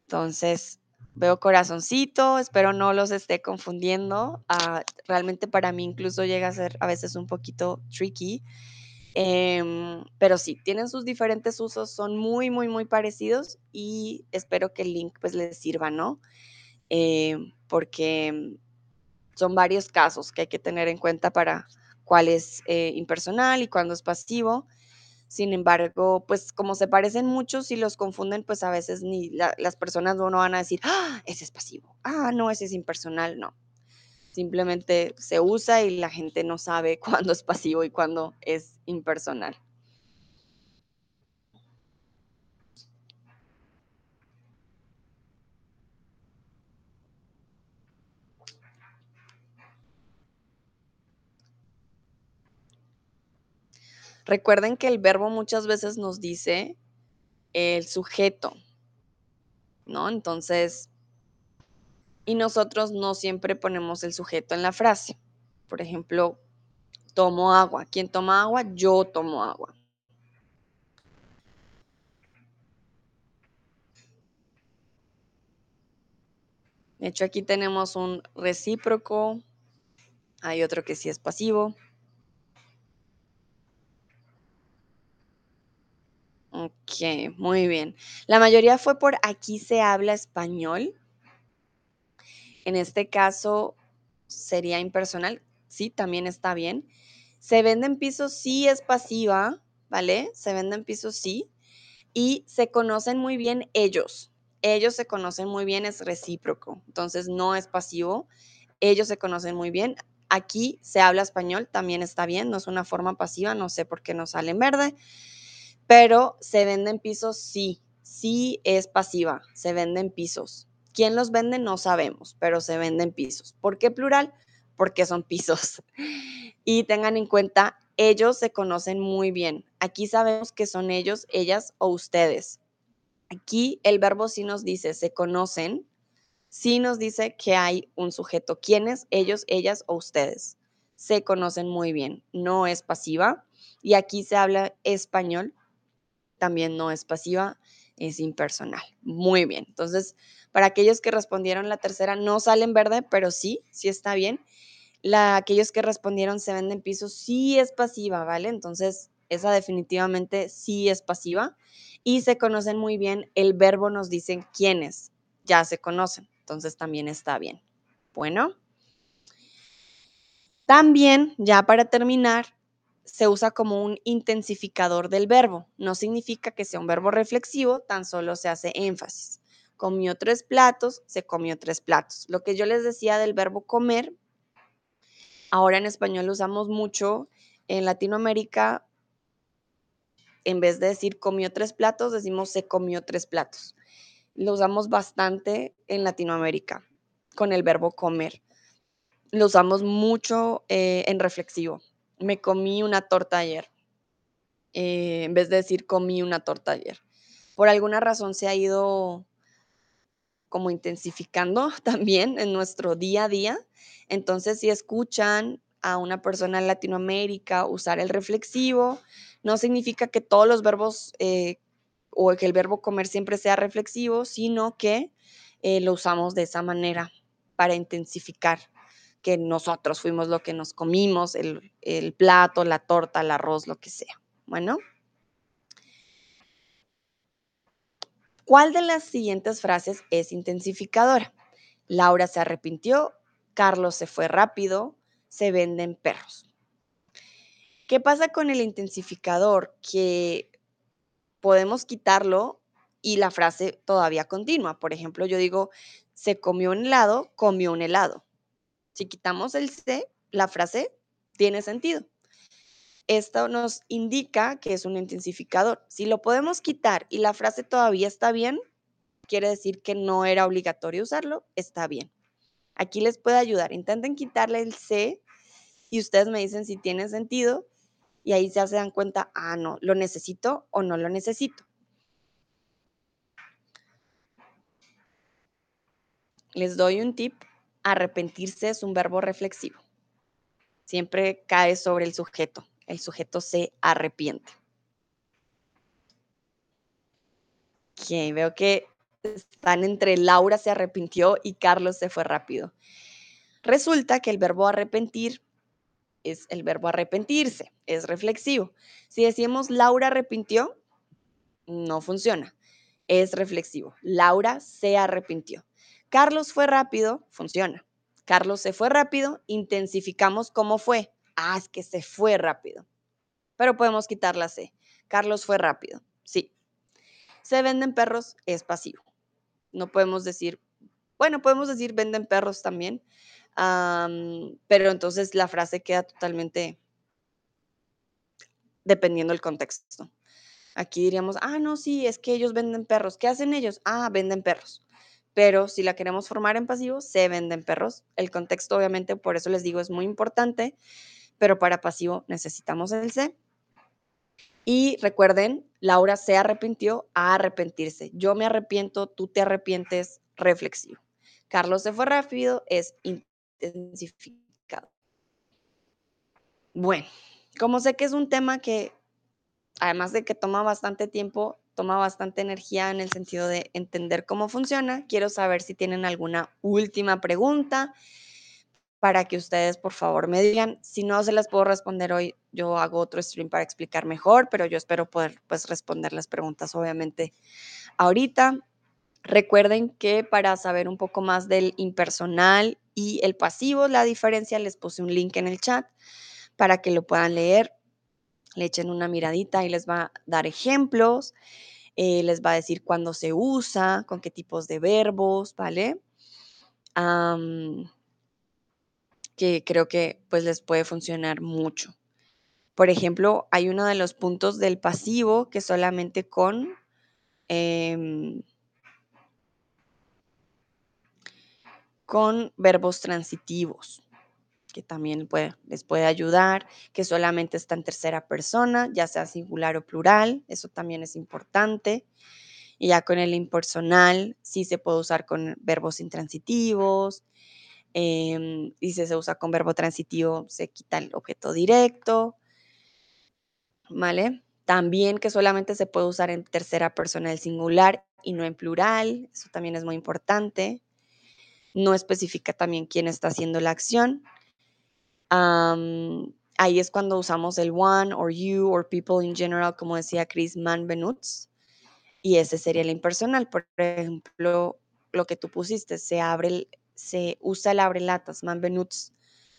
Entonces, veo corazoncito, espero no los esté confundiendo. Ah, realmente para mí incluso llega a ser a veces un poquito tricky. Em, pero sí, tienen sus diferentes usos, son muy, muy, muy parecidos y espero que el link pues les sirva, ¿no? Em, porque son varios casos que hay que tener en cuenta para cuál es eh, impersonal y cuándo es pasivo. Sin embargo, pues como se parecen muchos y los confunden, pues a veces ni las personas no, van a decir, ah, ese es pasivo, ah, no, ese es impersonal, no. Simplemente se usa y la gente no sabe cuándo es pasivo y cuándo es impersonal. Recuerden que el verbo muchas veces nos dice el sujeto, ¿no? Entonces, y nosotros no siempre ponemos el sujeto en la frase. Por ejemplo, tomo agua. ¿Quién toma agua? Yo tomo agua. De hecho, aquí tenemos un recíproco. Hay otro que sí es pasivo. Ok, muy bien. La mayoría fue por aquí se habla español. En este caso sería impersonal. Sí, también está bien. Se venden pisos, sí es pasiva, ¿vale? Se venden pisos, sí. Y se conocen muy bien ellos. Ellos se conocen muy bien, es recíproco. Entonces no es pasivo. Ellos se conocen muy bien. Aquí se habla español, también está bien, no es una forma pasiva, no sé por qué no sale en verde pero se venden pisos, sí, sí es pasiva, se venden pisos. ¿Quién los vende? No sabemos, pero se venden pisos. ¿Por qué plural? Porque son pisos. Y tengan en cuenta, ellos se conocen muy bien. Aquí sabemos que son ellos, ellas o ustedes. Aquí el verbo sí nos dice, se conocen, sí nos dice que hay un sujeto. ¿Quiénes? Ellos, ellas o ustedes. Se conocen muy bien. No es pasiva. Y aquí se habla español también no es pasiva, es impersonal. Muy bien. Entonces, para aquellos que respondieron la tercera, no sale en verde, pero sí, sí está bien. La, aquellos que respondieron se venden pisos, sí es pasiva, ¿vale? Entonces, esa definitivamente sí es pasiva. Y se conocen muy bien, el verbo nos dice quiénes, ya se conocen, entonces también está bien. Bueno, también, ya para terminar, se usa como un intensificador del verbo. No significa que sea un verbo reflexivo, tan solo se hace énfasis. Comió tres platos, se comió tres platos. Lo que yo les decía del verbo comer, ahora en español lo usamos mucho. En Latinoamérica, en vez de decir comió tres platos, decimos se comió tres platos. Lo usamos bastante en Latinoamérica con el verbo comer lo usamos mucho eh, en reflexivo. Me comí una torta ayer, eh, en vez de decir comí una torta ayer. Por alguna razón se ha ido como intensificando también en nuestro día a día. Entonces, si escuchan a una persona en Latinoamérica usar el reflexivo, no significa que todos los verbos eh, o que el verbo comer siempre sea reflexivo, sino que lo usamos de esa manera para intensificar que nosotros fuimos lo que nos comimos, el, plato, la torta, el arroz, lo que sea. Bueno. ¿Cuál de las siguientes frases es intensificadora? Laura se arrepintió, Carlos se fue rápido, se venden perros. ¿Qué pasa con el intensificador? Que podemos quitarlo y la frase todavía continúa. Por ejemplo, yo digo, se comió un helado, comió un helado. Si quitamos el se, la frase tiene sentido. Esto nos indica que es un intensificador. Si lo podemos quitar y la frase todavía está bien, quiere decir que no era obligatorio usarlo, está bien. Aquí les puede ayudar. Intenten quitarle el se y ustedes me dicen si tiene sentido y ahí ya se dan cuenta, ah, no, lo necesito o no lo necesito. Les doy un tip Arrepentirse es un verbo reflexivo. Siempre cae sobre el sujeto. El sujeto se arrepiente. Ok, veo que están entre Laura se arrepintió y Carlos se fue rápido. Resulta que el verbo arrepentir es el verbo arrepentirse, es reflexivo. Si decimos Laura arrepintió, no funciona, es reflexivo. Laura se arrepintió. Carlos fue rápido, funciona. Carlos se fue rápido, intensificamos cómo fue. Ah, es que se fue rápido. Pero podemos quitar la C. Carlos fue rápido, sí. Se venden perros es pasivo. No podemos decir, bueno, podemos decir venden perros también, pero entonces la frase queda totalmente dependiendo del contexto. Aquí diríamos, ah, no, sí, es que ellos venden perros. ¿Qué hacen ellos? Ah, venden perros pero si la queremos formar en pasivo, se venden perros. El contexto, obviamente, por eso les digo, es muy importante, pero para pasivo necesitamos el se. Y recuerden, Laura se arrepintió a arrepentirse. Yo me arrepiento, tú te arrepientes, reflexivo. Carlos se fue rápido, es intensificado. Bueno, como sé que es un tema que, además de que toma bastante tiempo, toma bastante energía en el sentido de entender cómo funciona. Quiero saber si tienen alguna última pregunta para que ustedes por favor me digan. Si no se las puedo responder hoy, yo hago otro stream para explicar mejor, pero yo espero poder pues responder las preguntas obviamente ahorita. Recuerden que para saber un poco más del impersonal y el pasivo, la diferencia, les puse un link en el chat para que lo puedan leer le echen una miradita y les va a dar ejemplos, eh, les va a decir cuándo se usa, con qué tipos de verbos, ¿vale? que creo que pues les puede funcionar mucho. Por ejemplo, hay uno de los puntos del pasivo que solamente con em, con verbos transitivos que también les puede ayudar, que solamente está en tercera persona, ya sea singular o plural, eso también es importante. Y ya con el impersonal sí se puede usar con verbos intransitivos, em, y si se usa con verbo transitivo se quita el objeto directo, ¿vale? También que solamente se puede usar en tercera persona el singular y no en plural, eso también es muy importante. No especifica también quién está haciendo la acción ahí es cuando usamos el one or you or people in general, como decía Chris Manbenutz, y ese sería el impersonal. Por ejemplo, lo que tú pusiste, se abre, se usa el abrelatas, man benutzt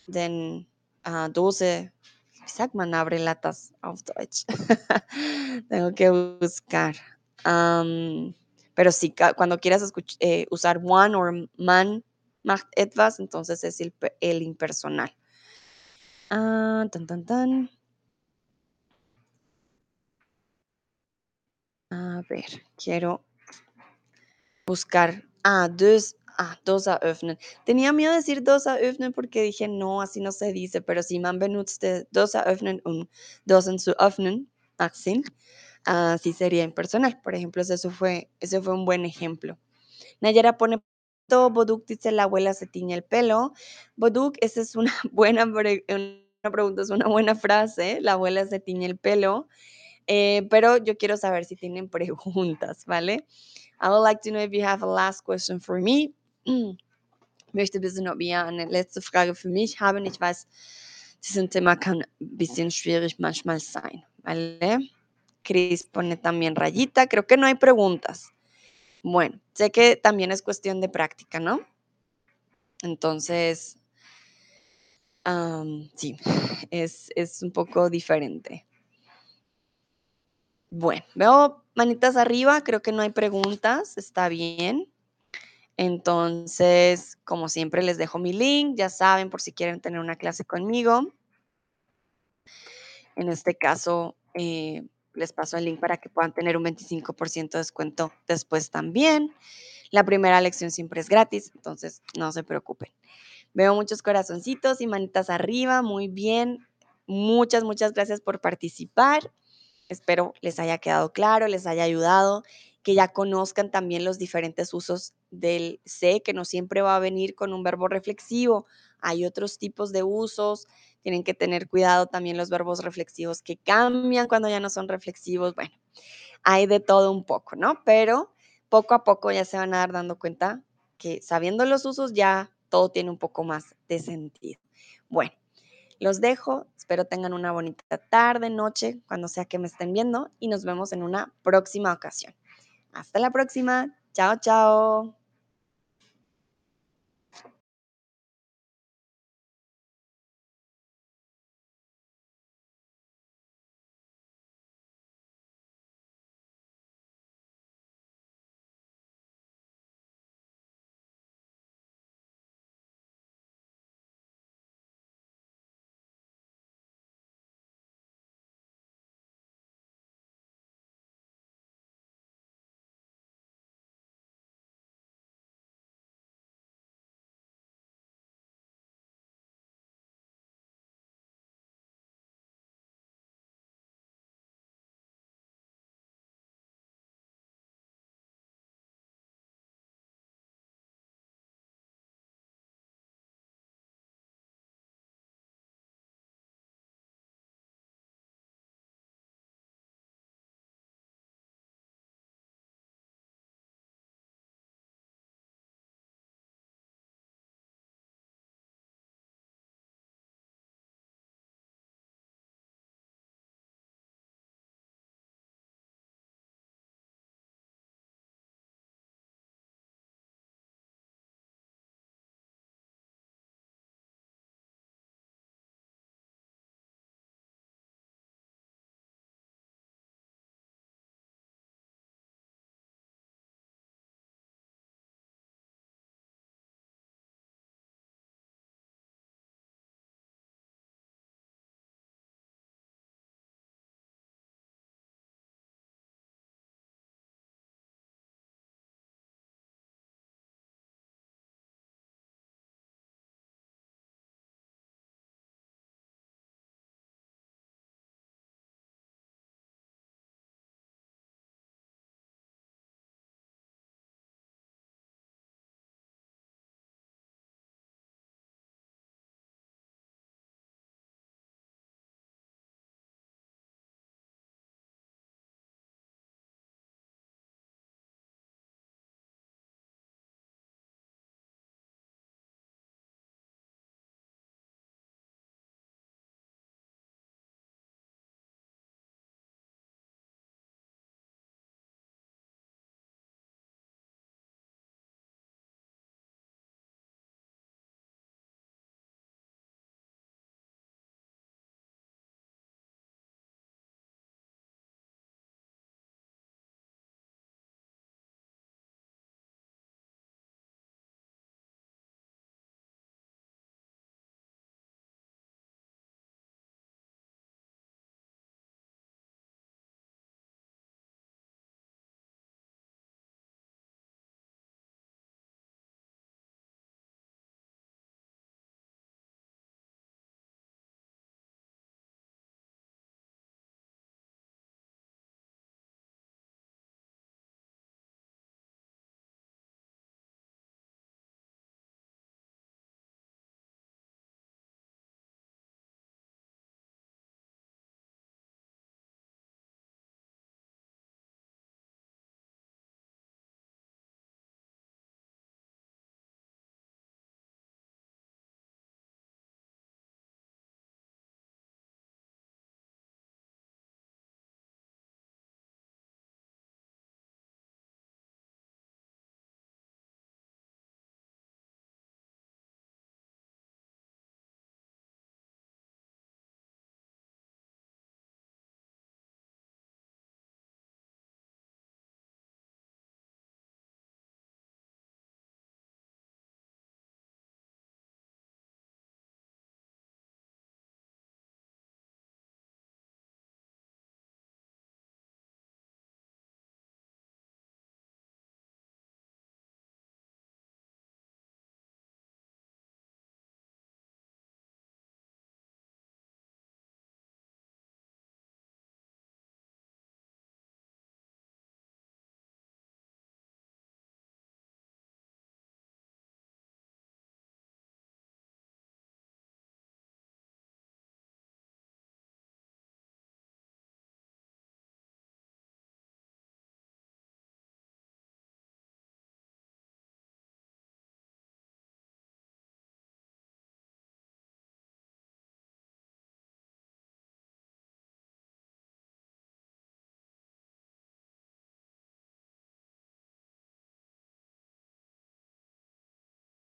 den uh, Dose, wie sagt man abrelatas auf Deutsch? Tengo que buscar. Um, pero sí, cuando quieras eh, usar one or man macht etwas, entonces es el impersonal. Ah, tan, tan, tan. A ver, quiero buscar. Ah, dos, ah, dos eröffnen. Tenía miedo de decir dos eröffnen porque dije, no, así no se dice, pero si man benutzte dos eröffnen und dosen zu öffnen, así, así sería impersonal. Por ejemplo, eso fue, ese fue un buen ejemplo. Nayara pone Boduk dice la abuela se tiñe el pelo. Boduk, esa es una buena una pregunta, es una buena frase. La abuela se tiñe el pelo. Eh, pero yo quiero saber si tienen preguntas, ¿vale? I would like to know if you have a last question for me. Möchte wissen, ob ihr eine letzte Frage für mich haben. Ich weiß, dieses Thema kann ein bisschen schwierig manchmal sein, ¿vale? Chris pone también rayita. Creo que no hay preguntas. Bueno, sé que también es cuestión de práctica, ¿no? Entonces, sí, es, un poco diferente. Bueno, veo manitas arriba, creo que no hay preguntas, está bien. Entonces, como siempre, les dejo mi link, ya saben, por si quieren tener una clase conmigo. En este caso, eh, les paso el link para que puedan tener un 25% de descuento después también. La primera lección siempre es gratis, entonces no se preocupen. Veo muchos corazoncitos y manitas arriba, muy bien. Muchas, muchas gracias por participar. Espero les haya quedado claro, les haya ayudado, que ya conozcan también los diferentes usos del sé, que no siempre va a venir con un verbo reflexivo. Hay otros tipos de usos, tienen que tener cuidado también los verbos reflexivos que cambian cuando ya no son reflexivos. Bueno, hay de todo un poco, ¿no? Pero poco a poco ya se van a dar dando cuenta que sabiendo los usos ya todo tiene un poco más de sentido. Bueno, los dejo, espero tengan una bonita tarde, noche, cuando sea que me estén viendo y nos vemos en una próxima ocasión. Hasta la próxima. Chao, chao.